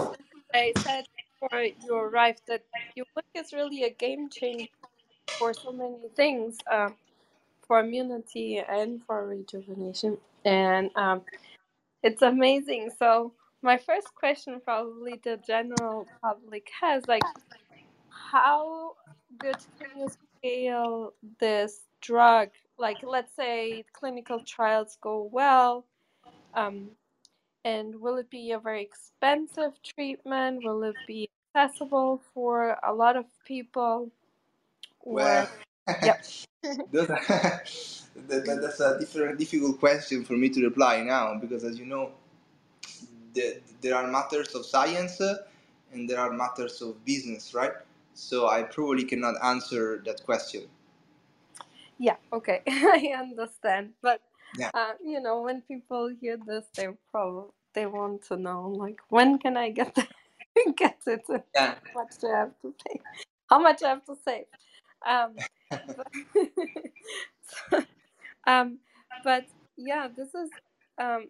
I said before you arrived, that your work is really a game changer for so many things. Um, for immunity and for rejuvenation. And um, it's amazing. So my first question probably the general public has like how good can you scale this drug? Like let's say clinical trials go well. Um, and will it be a very expensive treatment? Will it be accessible for a lot of people?
Or, well, yep. that's, that's a different, difficult question for me to reply now because, as you know, the, there are matters of science and there are matters of business, right? So I probably cannot answer that question.
Yeah, okay, I understand. But yeah. uh, you know, when people hear this, they probably they want to know like when can I get the, get it? Yeah. How much do I have to pay? How much I have to save? Um, but, um, but yeah, this is um,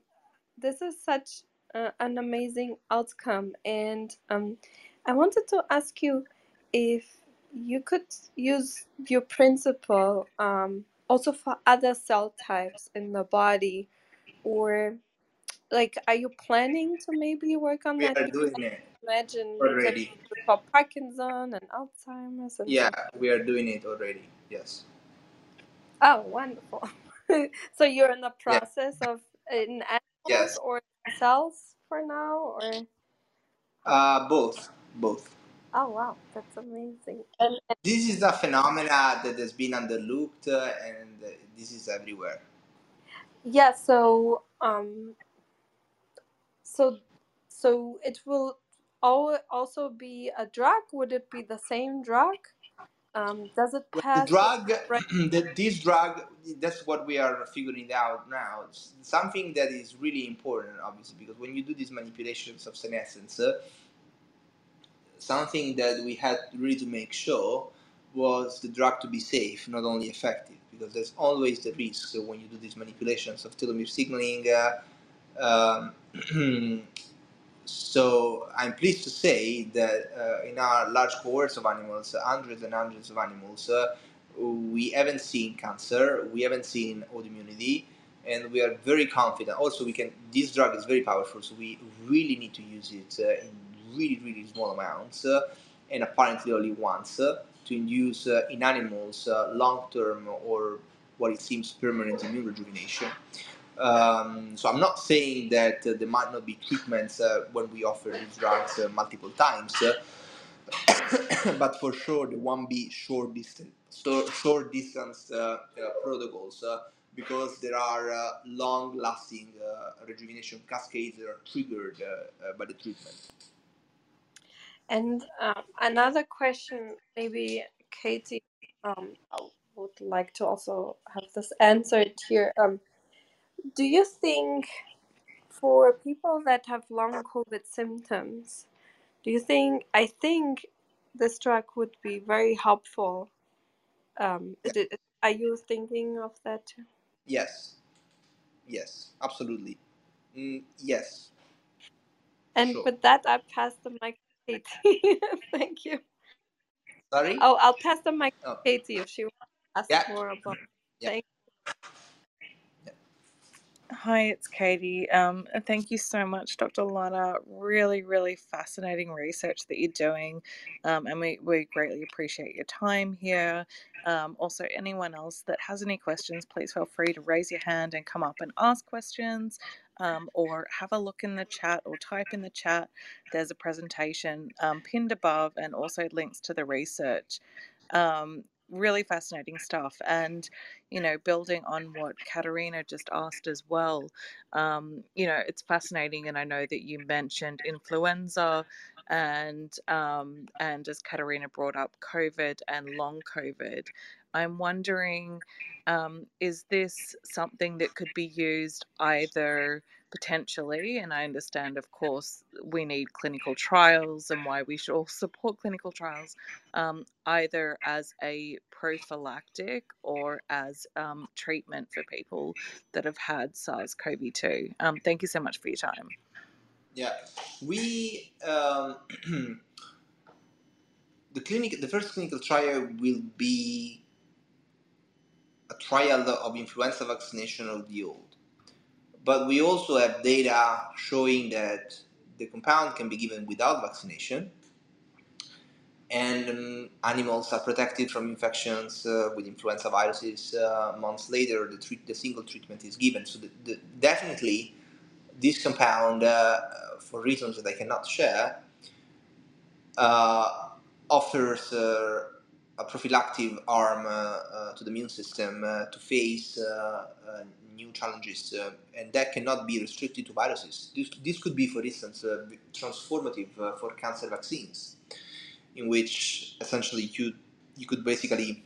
this is such uh, an amazing outcome, and um, I wanted to ask you if you could use your principle um, also for other cell types in the body, or like, are you planning to maybe work on
we
that?
We are doing it.
Imagine
already
for Parkinson and Alzheimer's. And
yeah, we are doing it already. Yes.
Oh, wonderful. so you're in the process yeah. of in animals
yes.
or cells for now, or?
Uh, both, both.
Oh wow, that's amazing. And,
and this is a phenomena that has been underlooked, uh, and uh, this is everywhere.
Yeah. So, um, so, so it will all also be a drug? Would it be the same drug? Um, does it pass?
The drug, the, this drug, that's what we are figuring out now. It's something that is really important, obviously, because when you do these manipulations of senescence, uh, something that we had really to make sure was the drug to be safe, not only effective, because there's always the risk so when you do these manipulations of telomere signaling. Uh, um, So I'm pleased to say that uh, in our large cohorts of animals, hundreds and hundreds of animals, uh, we haven't seen cancer, we haven't seen autoimmunity, and we are very confident. Also, we can. This drug is very powerful, so we really need to use it uh, in really, really small amounts, uh, and apparently only once, uh, to induce uh, in animals long-term or what it seems permanent immune rejuvenation. Um, so I'm not saying that uh, there might not be treatments uh, when we offer these drugs uh, multiple times, but for sure there won't be short distance, short distance uh, uh, protocols because there are long-lasting rejuvenation cascades that are triggered by the treatment.
And um, another question, maybe Katie, um, would like to also have this answered here. Um, do you think for people that have long COVID symptoms, do you think, I think this drug would be very helpful. Um, are you thinking of that too?
Yes. Yes, absolutely. Mm, yes.
And sure. with that, I pass the mic Katie. Thank you.
Sorry?
Oh, I'll pass the mic to oh. Katie if she wants to ask
yeah.
more about.
Yeah.
Thank
Hi, it's Katie. Um, thank you so much, Dr. Lana. Really, really fascinating research that you're doing, um, and we, we greatly appreciate your time here. Um, also, anyone else that has any questions, please feel free to raise your hand and come up and ask questions, um, or have a look in the chat or type in the chat. There's a presentation um, pinned above, and also links to the research. Um, really fascinating stuff. And, you know, building on what Katerina just asked as well, um, you know, it's fascinating. And I know that you mentioned influenza and um, and as Katerina brought up, COVID and long COVID. I'm wondering, um, is this something that could be used either potentially, and I understand, of course, we need clinical trials and why we should all support clinical trials, um, either as a prophylactic or as um, treatment for people that have had SARS CoV 2. Um, thank you so much for your time.
Yeah, we. Um, the clinic, the first clinical trial will be a trial of influenza vaccination of the old but we also have data showing that the compound can be given without vaccination, and um, animals are protected from infections uh, with influenza viruses. Uh, months later, the, treat, the single treatment is given. So, the, the, definitely, this compound, uh, for reasons that I cannot share, uh, offers uh, a prophylactic arm uh, uh, to the immune system uh, to face new challenges, and that cannot be restricted to viruses. This, this could be, for instance, transformative for cancer vaccines, in which essentially you you could basically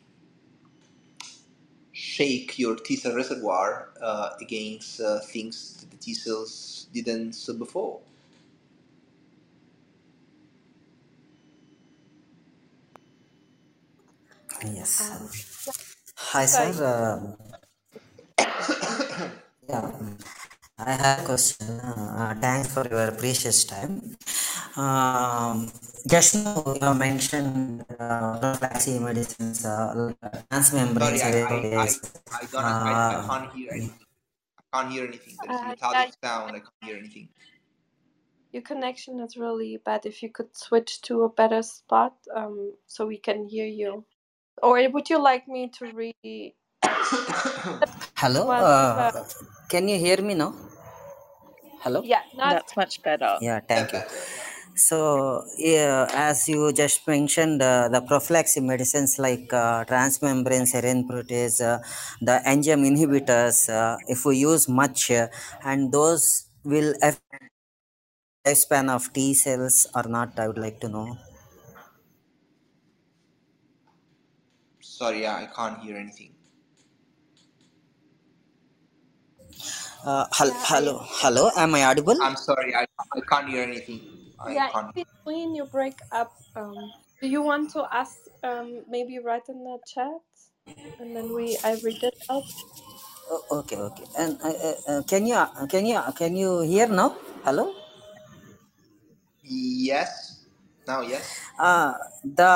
shake your T cell reservoir uh, against uh, things that the T cells didn't before.
Yes. Um, Hi, sir. Uh, yeah, I have a question. Uh, thanks for your precious time. Um, just now you mentioned uh, prophylaxis medicines, uh, transmembrane
Sorry, I, I, I, I, don't, I, I uh, can't hear anything. I can't hear anything. There's uh, metallic sound. I can't hear anything.
Your connection is really bad. If you could switch to a better spot, um, so we can hear you. Or would you like me to read?
Hello, uh, can you hear me now? Hello?
Yeah,
that's much better.
Yeah, thank you. So, yeah, as you just mentioned, uh, the prophylaxis medicines like uh, transmembrane serine protease, uh, the enzyme inhibitors, uh, if we use much, uh, and those will affect the lifespan of T cells or not, I would like to know.
Sorry, yeah, I can't hear anything.
Uh, hel- yeah, hello, I, hello. Am I audible?
I'm sorry, I, I can't hear anything. I
yeah,
can't.
in between you break up. Um, do you want to ask? Um, maybe write in the chat, and then we I read it out.
Oh, okay, okay. And uh, uh, uh can you uh, can you uh, can you hear now? Hello.
Yes. Now, yes.
Uh, the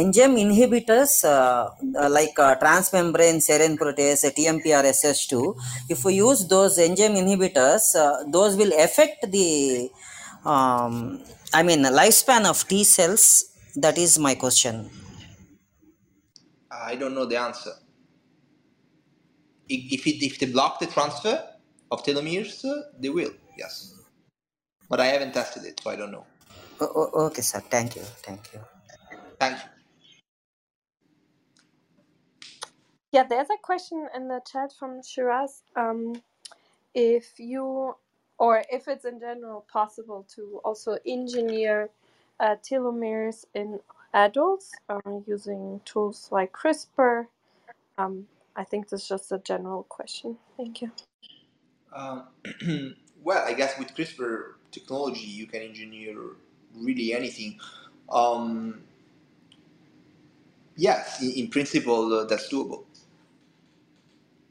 enzyme inhibitors uh, uh like uh, transmembrane serine protease, TMPR, SS2, if we use those enzyme inhibitors, uh, those will affect the, um, I mean, lifespan of T cells. That is my question.
I don't know the answer. If, it, if they block the transfer of telomeres, uh, they will, yes. But I haven't tested it, so I don't know.
Oh, oh, okay, sir. Thank you. Thank you.
Thank you.
Yeah, there's a question in the chat from Shiraz. Um, if you, or if it's in general possible to also engineer uh, telomeres in adults uh, using tools like CRISPR. Um, I think this is just a general question. Thank you.
Um, well, I guess with CRISPR technology, you can engineer really anything. Um, yes, in, in principle, uh, that's doable.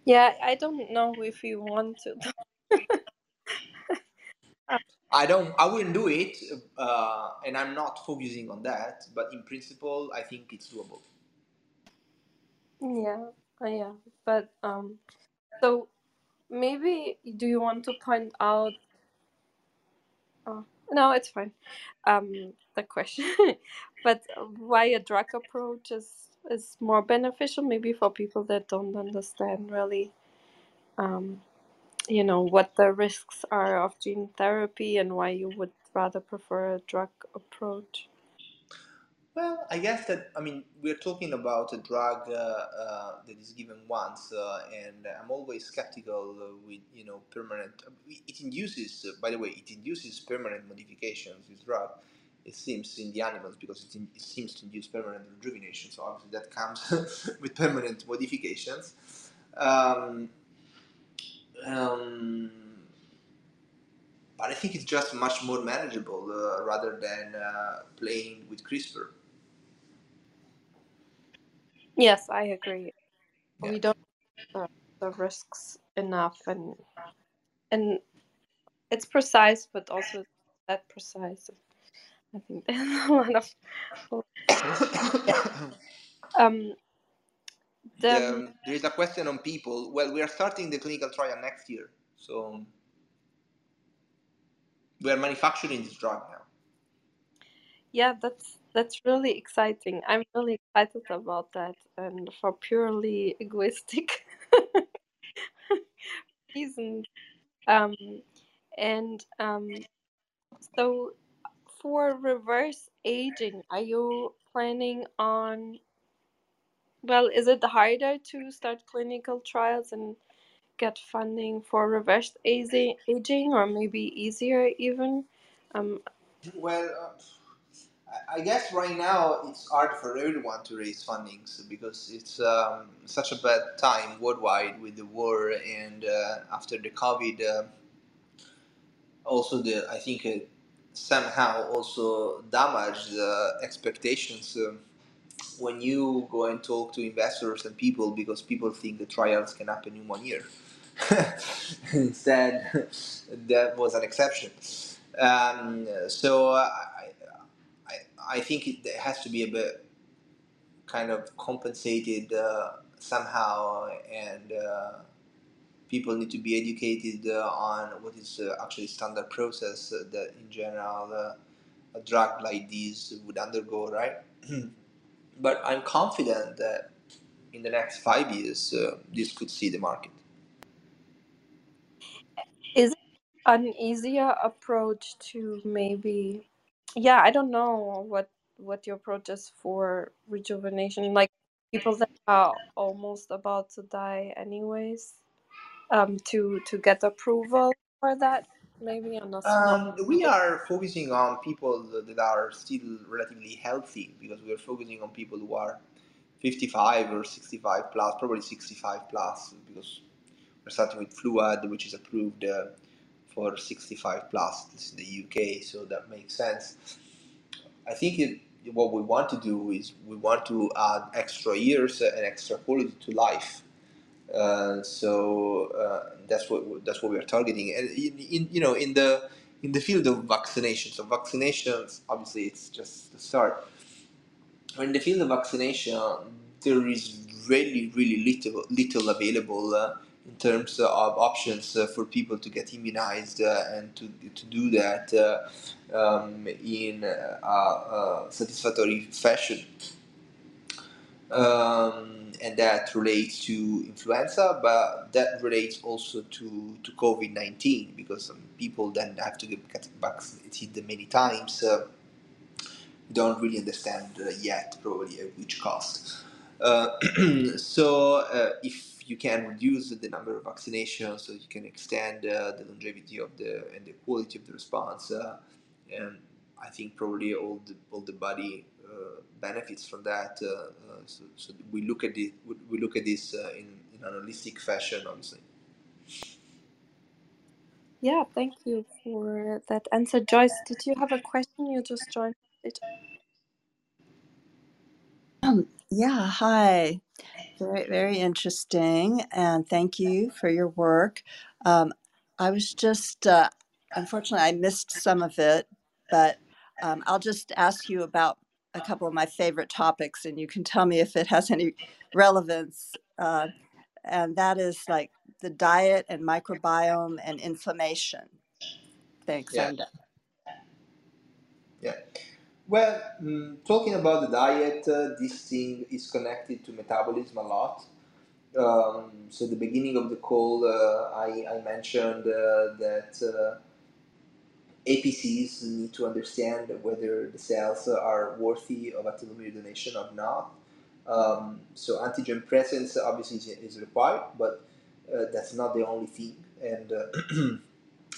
Yeah, I don't know if you want to.
I don't. I wouldn't do it, uh, and I'm not focusing on that. But in principle, I think it's doable.
Yeah, uh, yeah, but um, so maybe do you want to point out? No, it's fine. Um, the question, but why a drug approach is is more beneficial, maybe for people that don't understand really, um, you know, what the risks are of gene therapy and why you would rather prefer a drug approach.
Well, I guess that I mean we're talking about a drug uh, uh, that is given once, uh, and I'm always skeptical uh, with you know permanent. It induces, uh, by the way, it induces permanent modifications. This drug, it seems in the animals because it, in, it seems to induce permanent rejuvenation. So obviously that comes with permanent modifications. Um, um, but I think it's just much more manageable uh, rather than playing with CRISPR.
Yes, I agree.
Yeah.
We don't uh, the risks enough, and and it's precise, but also that precise. I think there's a lot of. Um, the,
Um, there is a question on people. Well, we are starting the clinical trial next year, so we are manufacturing this drug now.
yeah, that's that's really exciting. I'm really excited about that, and for purely egoistic reasons. Um, and um, so for reverse aging, are you planning on? Well, is it harder to start clinical trials and get funding for reverse aging, or maybe easier even? Um,
Well, uh, I- guess right now it's hard for everyone to raise fundings because it's um, such a bad time worldwide with the war and uh, after the COVID. Uh, also, the I think it somehow also damaged the expectations. Um, when you go and talk to investors and people because people think the trials can happen in one year. Instead, that was an exception. Um, so I, think it has to be a bit kind of compensated uh, somehow, and uh, people need to be educated uh, on what is uh, actually standard process uh, that in general uh, a drug like this would undergo, right? but I'm confident that in the next five years, this could see the market.
is it an easier approach to maybe? Yeah, I don't know what what your approach is for rejuvenation. Like people that are almost about to die, anyways. Um, to to get approval for that, maybe a small.
Um, we are focusing on people that are still relatively healthy because we are focusing on people who are 55 or 65 plus, probably 65 plus, because we're starting with Fluad, which is approved uh, for 65 plus. This is the UK, so that makes sense. I think it, what we want to do is we want to add extra years and extra quality to life. Uh, so uh, that's what that's what we are targeting, and in, in you know in the in the field of vaccinations. So vaccinations, obviously, it's just the start. In the field of vaccination, there is really really little little available uh, in terms of options uh, for people to get immunized uh, and to to do that uh, um, in a, satisfactory fashion um, and that relates to influenza, but that relates also to, to COVID 19 because people then have to get vaccinated many times. Uh, don't really understand uh, yet, probably at which cost. Uh, so, uh, if you can reduce the number of vaccinations, so you can extend uh, the longevity of the and the quality of the response, and I think probably all the all the body benefits from that. So, so we look at it. We look at this in in an holistic fashion, obviously.
Yeah, thank you for that answer, Joyce. Did you have a question? You just joined. It.
Yeah, hi. Very, very interesting. And thank you for your work. Um, I was just, uh, unfortunately, I missed some of it, but um, I'll just ask you about a couple of my favorite topics and you can tell me if it has any relevance. Uh, and that is like the diet and microbiome and inflammation. Thanks.
Yeah.
I'm done.
Yeah. Well, mm, talking about the diet, uh, this thing is connected to metabolism a lot. Um, so, the beginning of the call, uh, I, I mentioned uh, that uh, APCs need to understand whether the cells are worthy of a telomere donation or not. Um, so antigen presence obviously is, is required, but uh, that's not the only thing. And uh,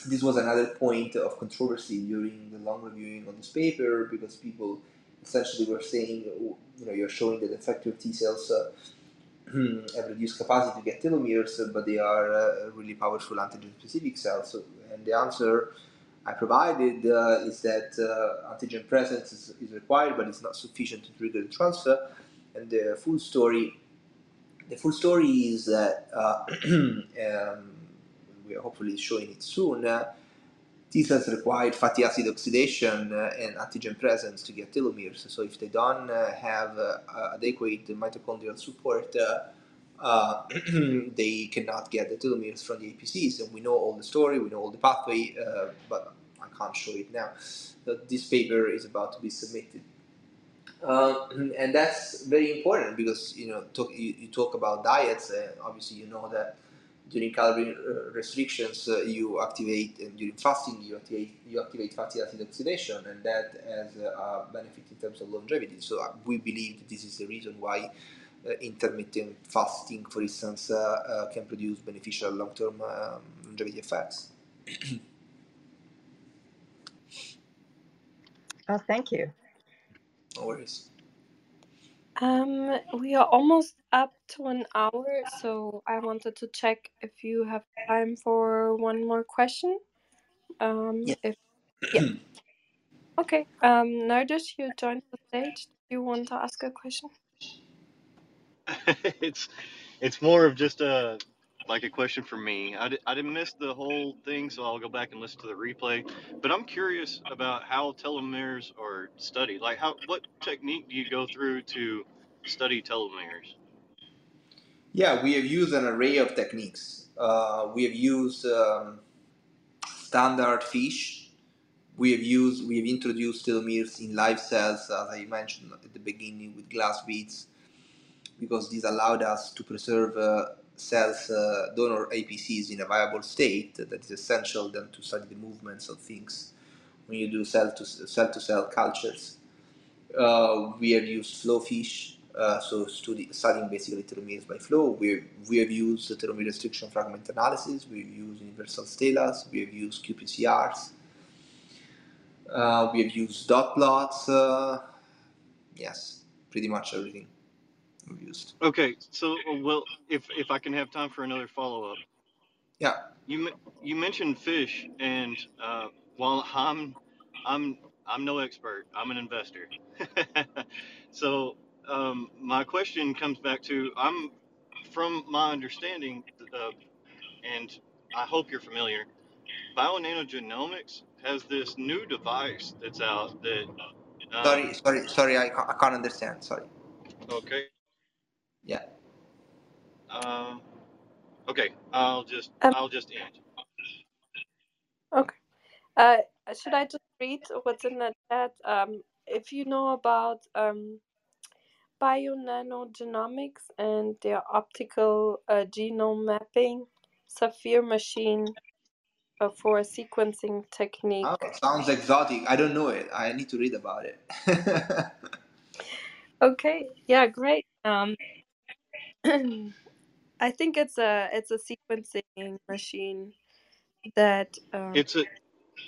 this was another point of controversy during the long reviewing of this paper because people essentially were saying, you know, you're showing that effector T cells uh, have reduced capacity to get telomeres, but they are uh, really powerful antigen-specific cells. So, and the answer I provided uh, is that uh, antigen presence is, is, required, but it's not sufficient to trigger the transfer. And the full story, the full story is that uh, um, we are hopefully showing it soon. Uh, T cells require fatty acid oxidation uh, and antigen presence to get telomeres. So if they don't uh, have adequate mitochondrial support, uh, they cannot get the telomeres from the APCs. And we know all the story, we know all the pathway, uh, but I can't show it now. This paper is about to be submitted. Uh, and that's very important because you know talk, you, you, talk about diets, and obviously you know that during calorie uh, restrictions uh, you activate, and during fasting you activate you activate fatty acid oxidation, and that has a benefit in terms of longevity. So uh, we believe that this is the reason why uh, intermittent fasting, for instance, uh, uh, can produce beneficial long-term um, longevity effects.
oh, thank you.
No worries.
Um, we are almost up to an hour, so I wanted to check if you have time for one more question. Um,
yeah.
If yeah. okay. Um, Nardish, you joined the stage. Do you want to ask a question?
it's it's more of just a like a question for me. I, di- I didn't miss the whole thing, so I'll go back and listen to the replay. But I'm curious about how telomeres are studied. Like, how what technique do you go through to study telomeres?
Yeah, we have used an array of techniques. Uh, we have used um, standard FISH. We have used we have introduced telomeres in live cells, as I mentioned at the beginning, with glass beads because this allowed us to preserve uh, cells, uh, donor APCs in a viable state that is essential then to study the movements of things when you do cell to cell, to cell cultures. Uh, we have used flow FISH, uh, so studying basically telomeres by flow. We, we have used the telomere restriction fragment analysis, we've used universal STELAs, we have used qPCRs, uh, we have used dot plots. Uh, yes, pretty much everything used.
Okay, so well, if if I can have time for another follow up.
Yeah.
You you mentioned FISH, and uh, while I'm I'm I'm no expert, I'm an investor. so um, my question comes back to I'm from my understanding, uh, and I hope you're familiar. Bionano Genomics has this new device that's out that.
Um, sorry, sorry, sorry. I can't, I can't understand. Sorry.
Okay.
Yeah.
Um. Okay. I'll just um, I'll just end.
Okay. Uh, should I just read what's in the chat? Um, if you know about um, Bionano Genomics and their optical uh, genome mapping, Saphyr machine uh, for a sequencing technique.
Oh, sounds exotic. I don't know it. I need to read about it.
okay. Yeah. Great. Um, I think it's a it's a sequencing machine that um,
It's a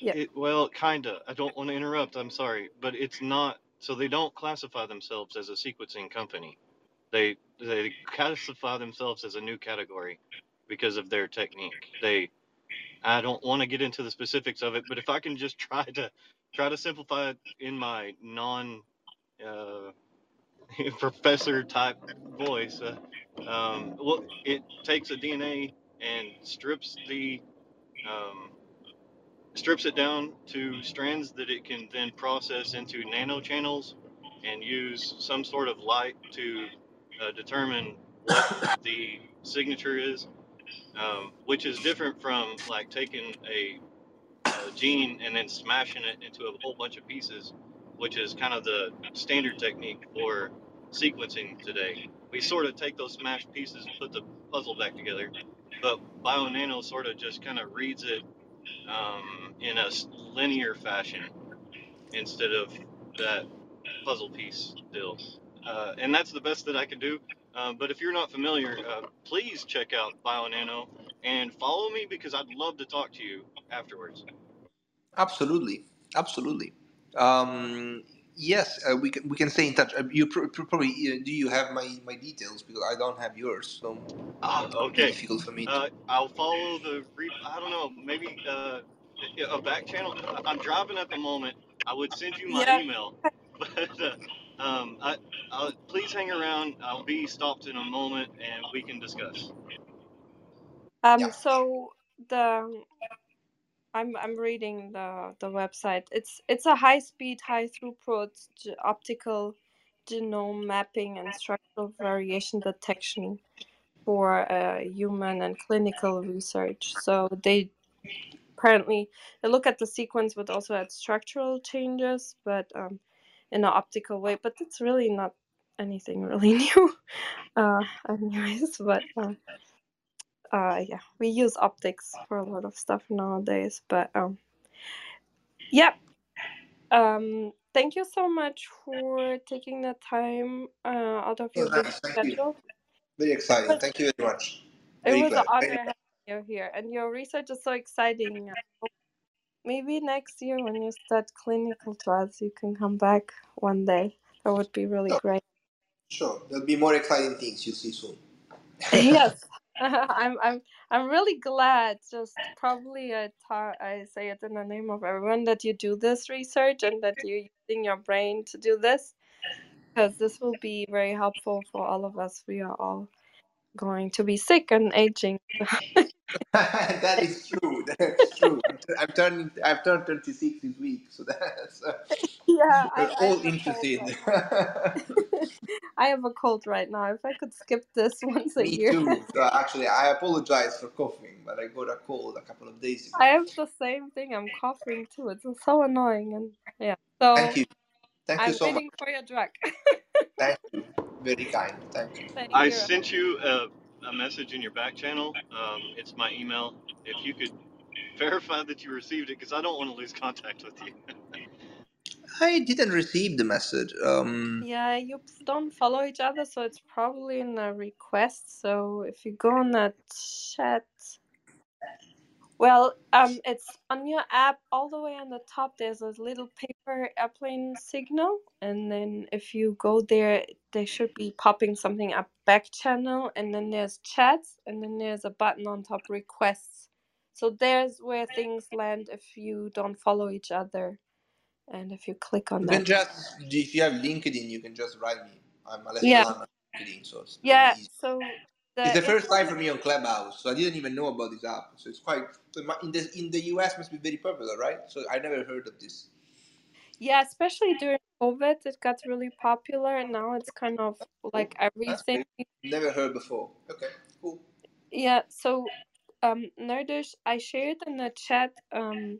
yeah
it, well, kinda. I don't want to interrupt. I'm sorry, but it's not. So they don't classify themselves as a sequencing company. They they classify themselves as a new category because of their technique. They I don't want to get into the specifics of it, but if I can just try to try to simplify it in my non uh, professor type voice. Uh, um, well, it takes a DNA and strips the um, strips it down to strands that it can then process into nanochannels and use some sort of light to uh, determine what the signature is, um, which is different from like taking a, a gene and then smashing it into a whole bunch of pieces which is kind of the standard technique for sequencing today. We sort of take those smashed pieces and put the puzzle back together, but BioNano sort of just kind of reads it um, in a linear fashion instead of that puzzle piece deal. Uh, and that's the best that I can do. Uh, but if you're not familiar, uh, please check out BioNano and follow me because I'd love to talk to you afterwards.
Absolutely, absolutely. Um, yes, uh, we can we can stay in touch. Uh, you pr- pr- probably uh, do you have my, my details because I don't have yours, so
Ah,
uh,
okay.
difficult for me. To...
Uh, I'll follow the. Re- I don't know. Maybe uh, a back channel. I- I'm driving at the moment. I would send you my
Yeah.
email, but uh, um, I, I'll, please hang around. I'll be stopped in a moment, and we can discuss.
Um,
Yeah.
so the I'm I'm reading the the website. It's it's a high speed, high throughput optical genome mapping and structural variation detection for uh, human and clinical research. So they apparently they look at the sequence, but also at structural changes, but um, in an optical way. But it's really not anything really new, uh, anyways. But uh, uh, yeah, we use optics for a lot of stuff nowadays. But um, yeah, um, thank you so much for taking the time uh, out of your
nice.
Schedule.
Very
It
exciting.
was,
Thank you very much.
it
Very
was an
glad. Very
honor having you here, and your research is so exciting. Maybe next year when you start clinical trials, you can come back one day. That would be really
Sure.
great.
Sure. There'll be more exciting things you'll see soon.
yes, I'm. I'm. I'm really glad. Just probably I ta- I say it in the name of everyone that you do this research and that you're using your brain to do this because this will be very helpful for all of us. We are all going to be sick and aging.
that is true. That's true. I'm, t- I'm turning. I've turned 26 this week, so that's uh,
yeah,
we're
I, I
all
have a cold
interested.
right I have a cold right now. If I could skip this once a
Me
year,
too. So actually, I apologize for coughing, but I got a cold a couple of days ago.
I have the same thing. I'm coughing too. It's so annoying and yeah. So thank
you. Thank you
I'm
so much.
for your drug.
Thank you. Very kind. Thank you.
Thank
I
you.
sent you a, a message in your back channel. Um, it's my email. If you could verify that you received it, because I don't want to lose contact with you.
I didn't receive the message. Um,
Yeah, you don't follow each other, so it's probably in a request. So if you go on that chat, well, um, it's on your app all the way on the top. There's a little paper airplane signal, and then if you go there, they should be popping something up back channel, and then there's chats, and then there's a button on top requests. So there's where things land if you don't follow each other, and if you click on
you can just, if you have LinkedIn, you can just write me. I'm Alessio
Yeah,
LinkedIn, so
yeah.
easy.
So
It's
the
the first time for me on Clubhouse, so I didn't even know about this app. So it's quite so it mu- in the in the US must be very popular, right? So I never heard of this.
Yeah, especially during COVID, it got really popular, and now it's kind of like everything.
Never heard before. Okay, cool.
Yeah, so um, Nerdish, I shared in the chat um,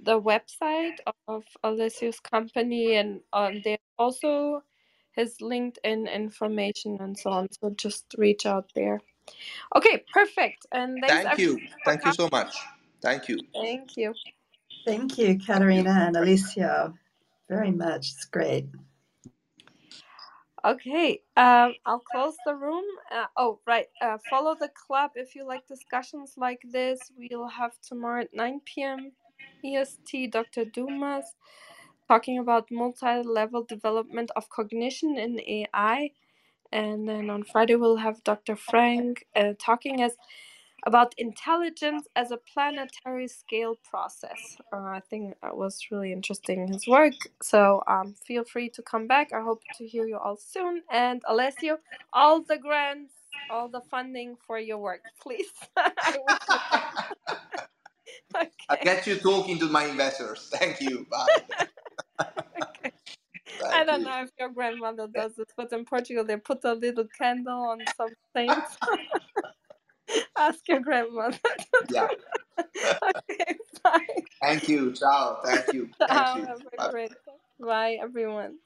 the website of Alessio's company, and um, there's also his LinkedIn information and so on. So just reach out there. Okay, perfect. And thanks
Thank you. Thank you so much. Thank you.
Thank you.
Thank you,
Thank you.
Katerina and Alicia, very much. It's great.
Okay, um, I'll close the room. Uh, oh, right. Uh, follow the club if you like discussions like this. We'll have tomorrow at 9 p.m. EST Dr. Dumas talking about multi level development of cognition in AI. And then on Friday, we'll have Dr. Frank uh, talking as about intelligence as a planetary scale process. Uh, I think that was really interesting, his work. So um, feel free to come back. I hope to hear you all soon. And Alessio, all the grants, all the funding for your work, please. I wish.
I'll get you talking to my investors. Thank you. Bye.
I don't
you.
know if your grandmother does this, but in Portugal they put a little candle on some saints. Ask your grandmother.
Yeah.
okay, bye.
Thank you. Ciao. Thank you. Thank
Ciao.
you.
Have a
Bye.
great day. Bye, everyone.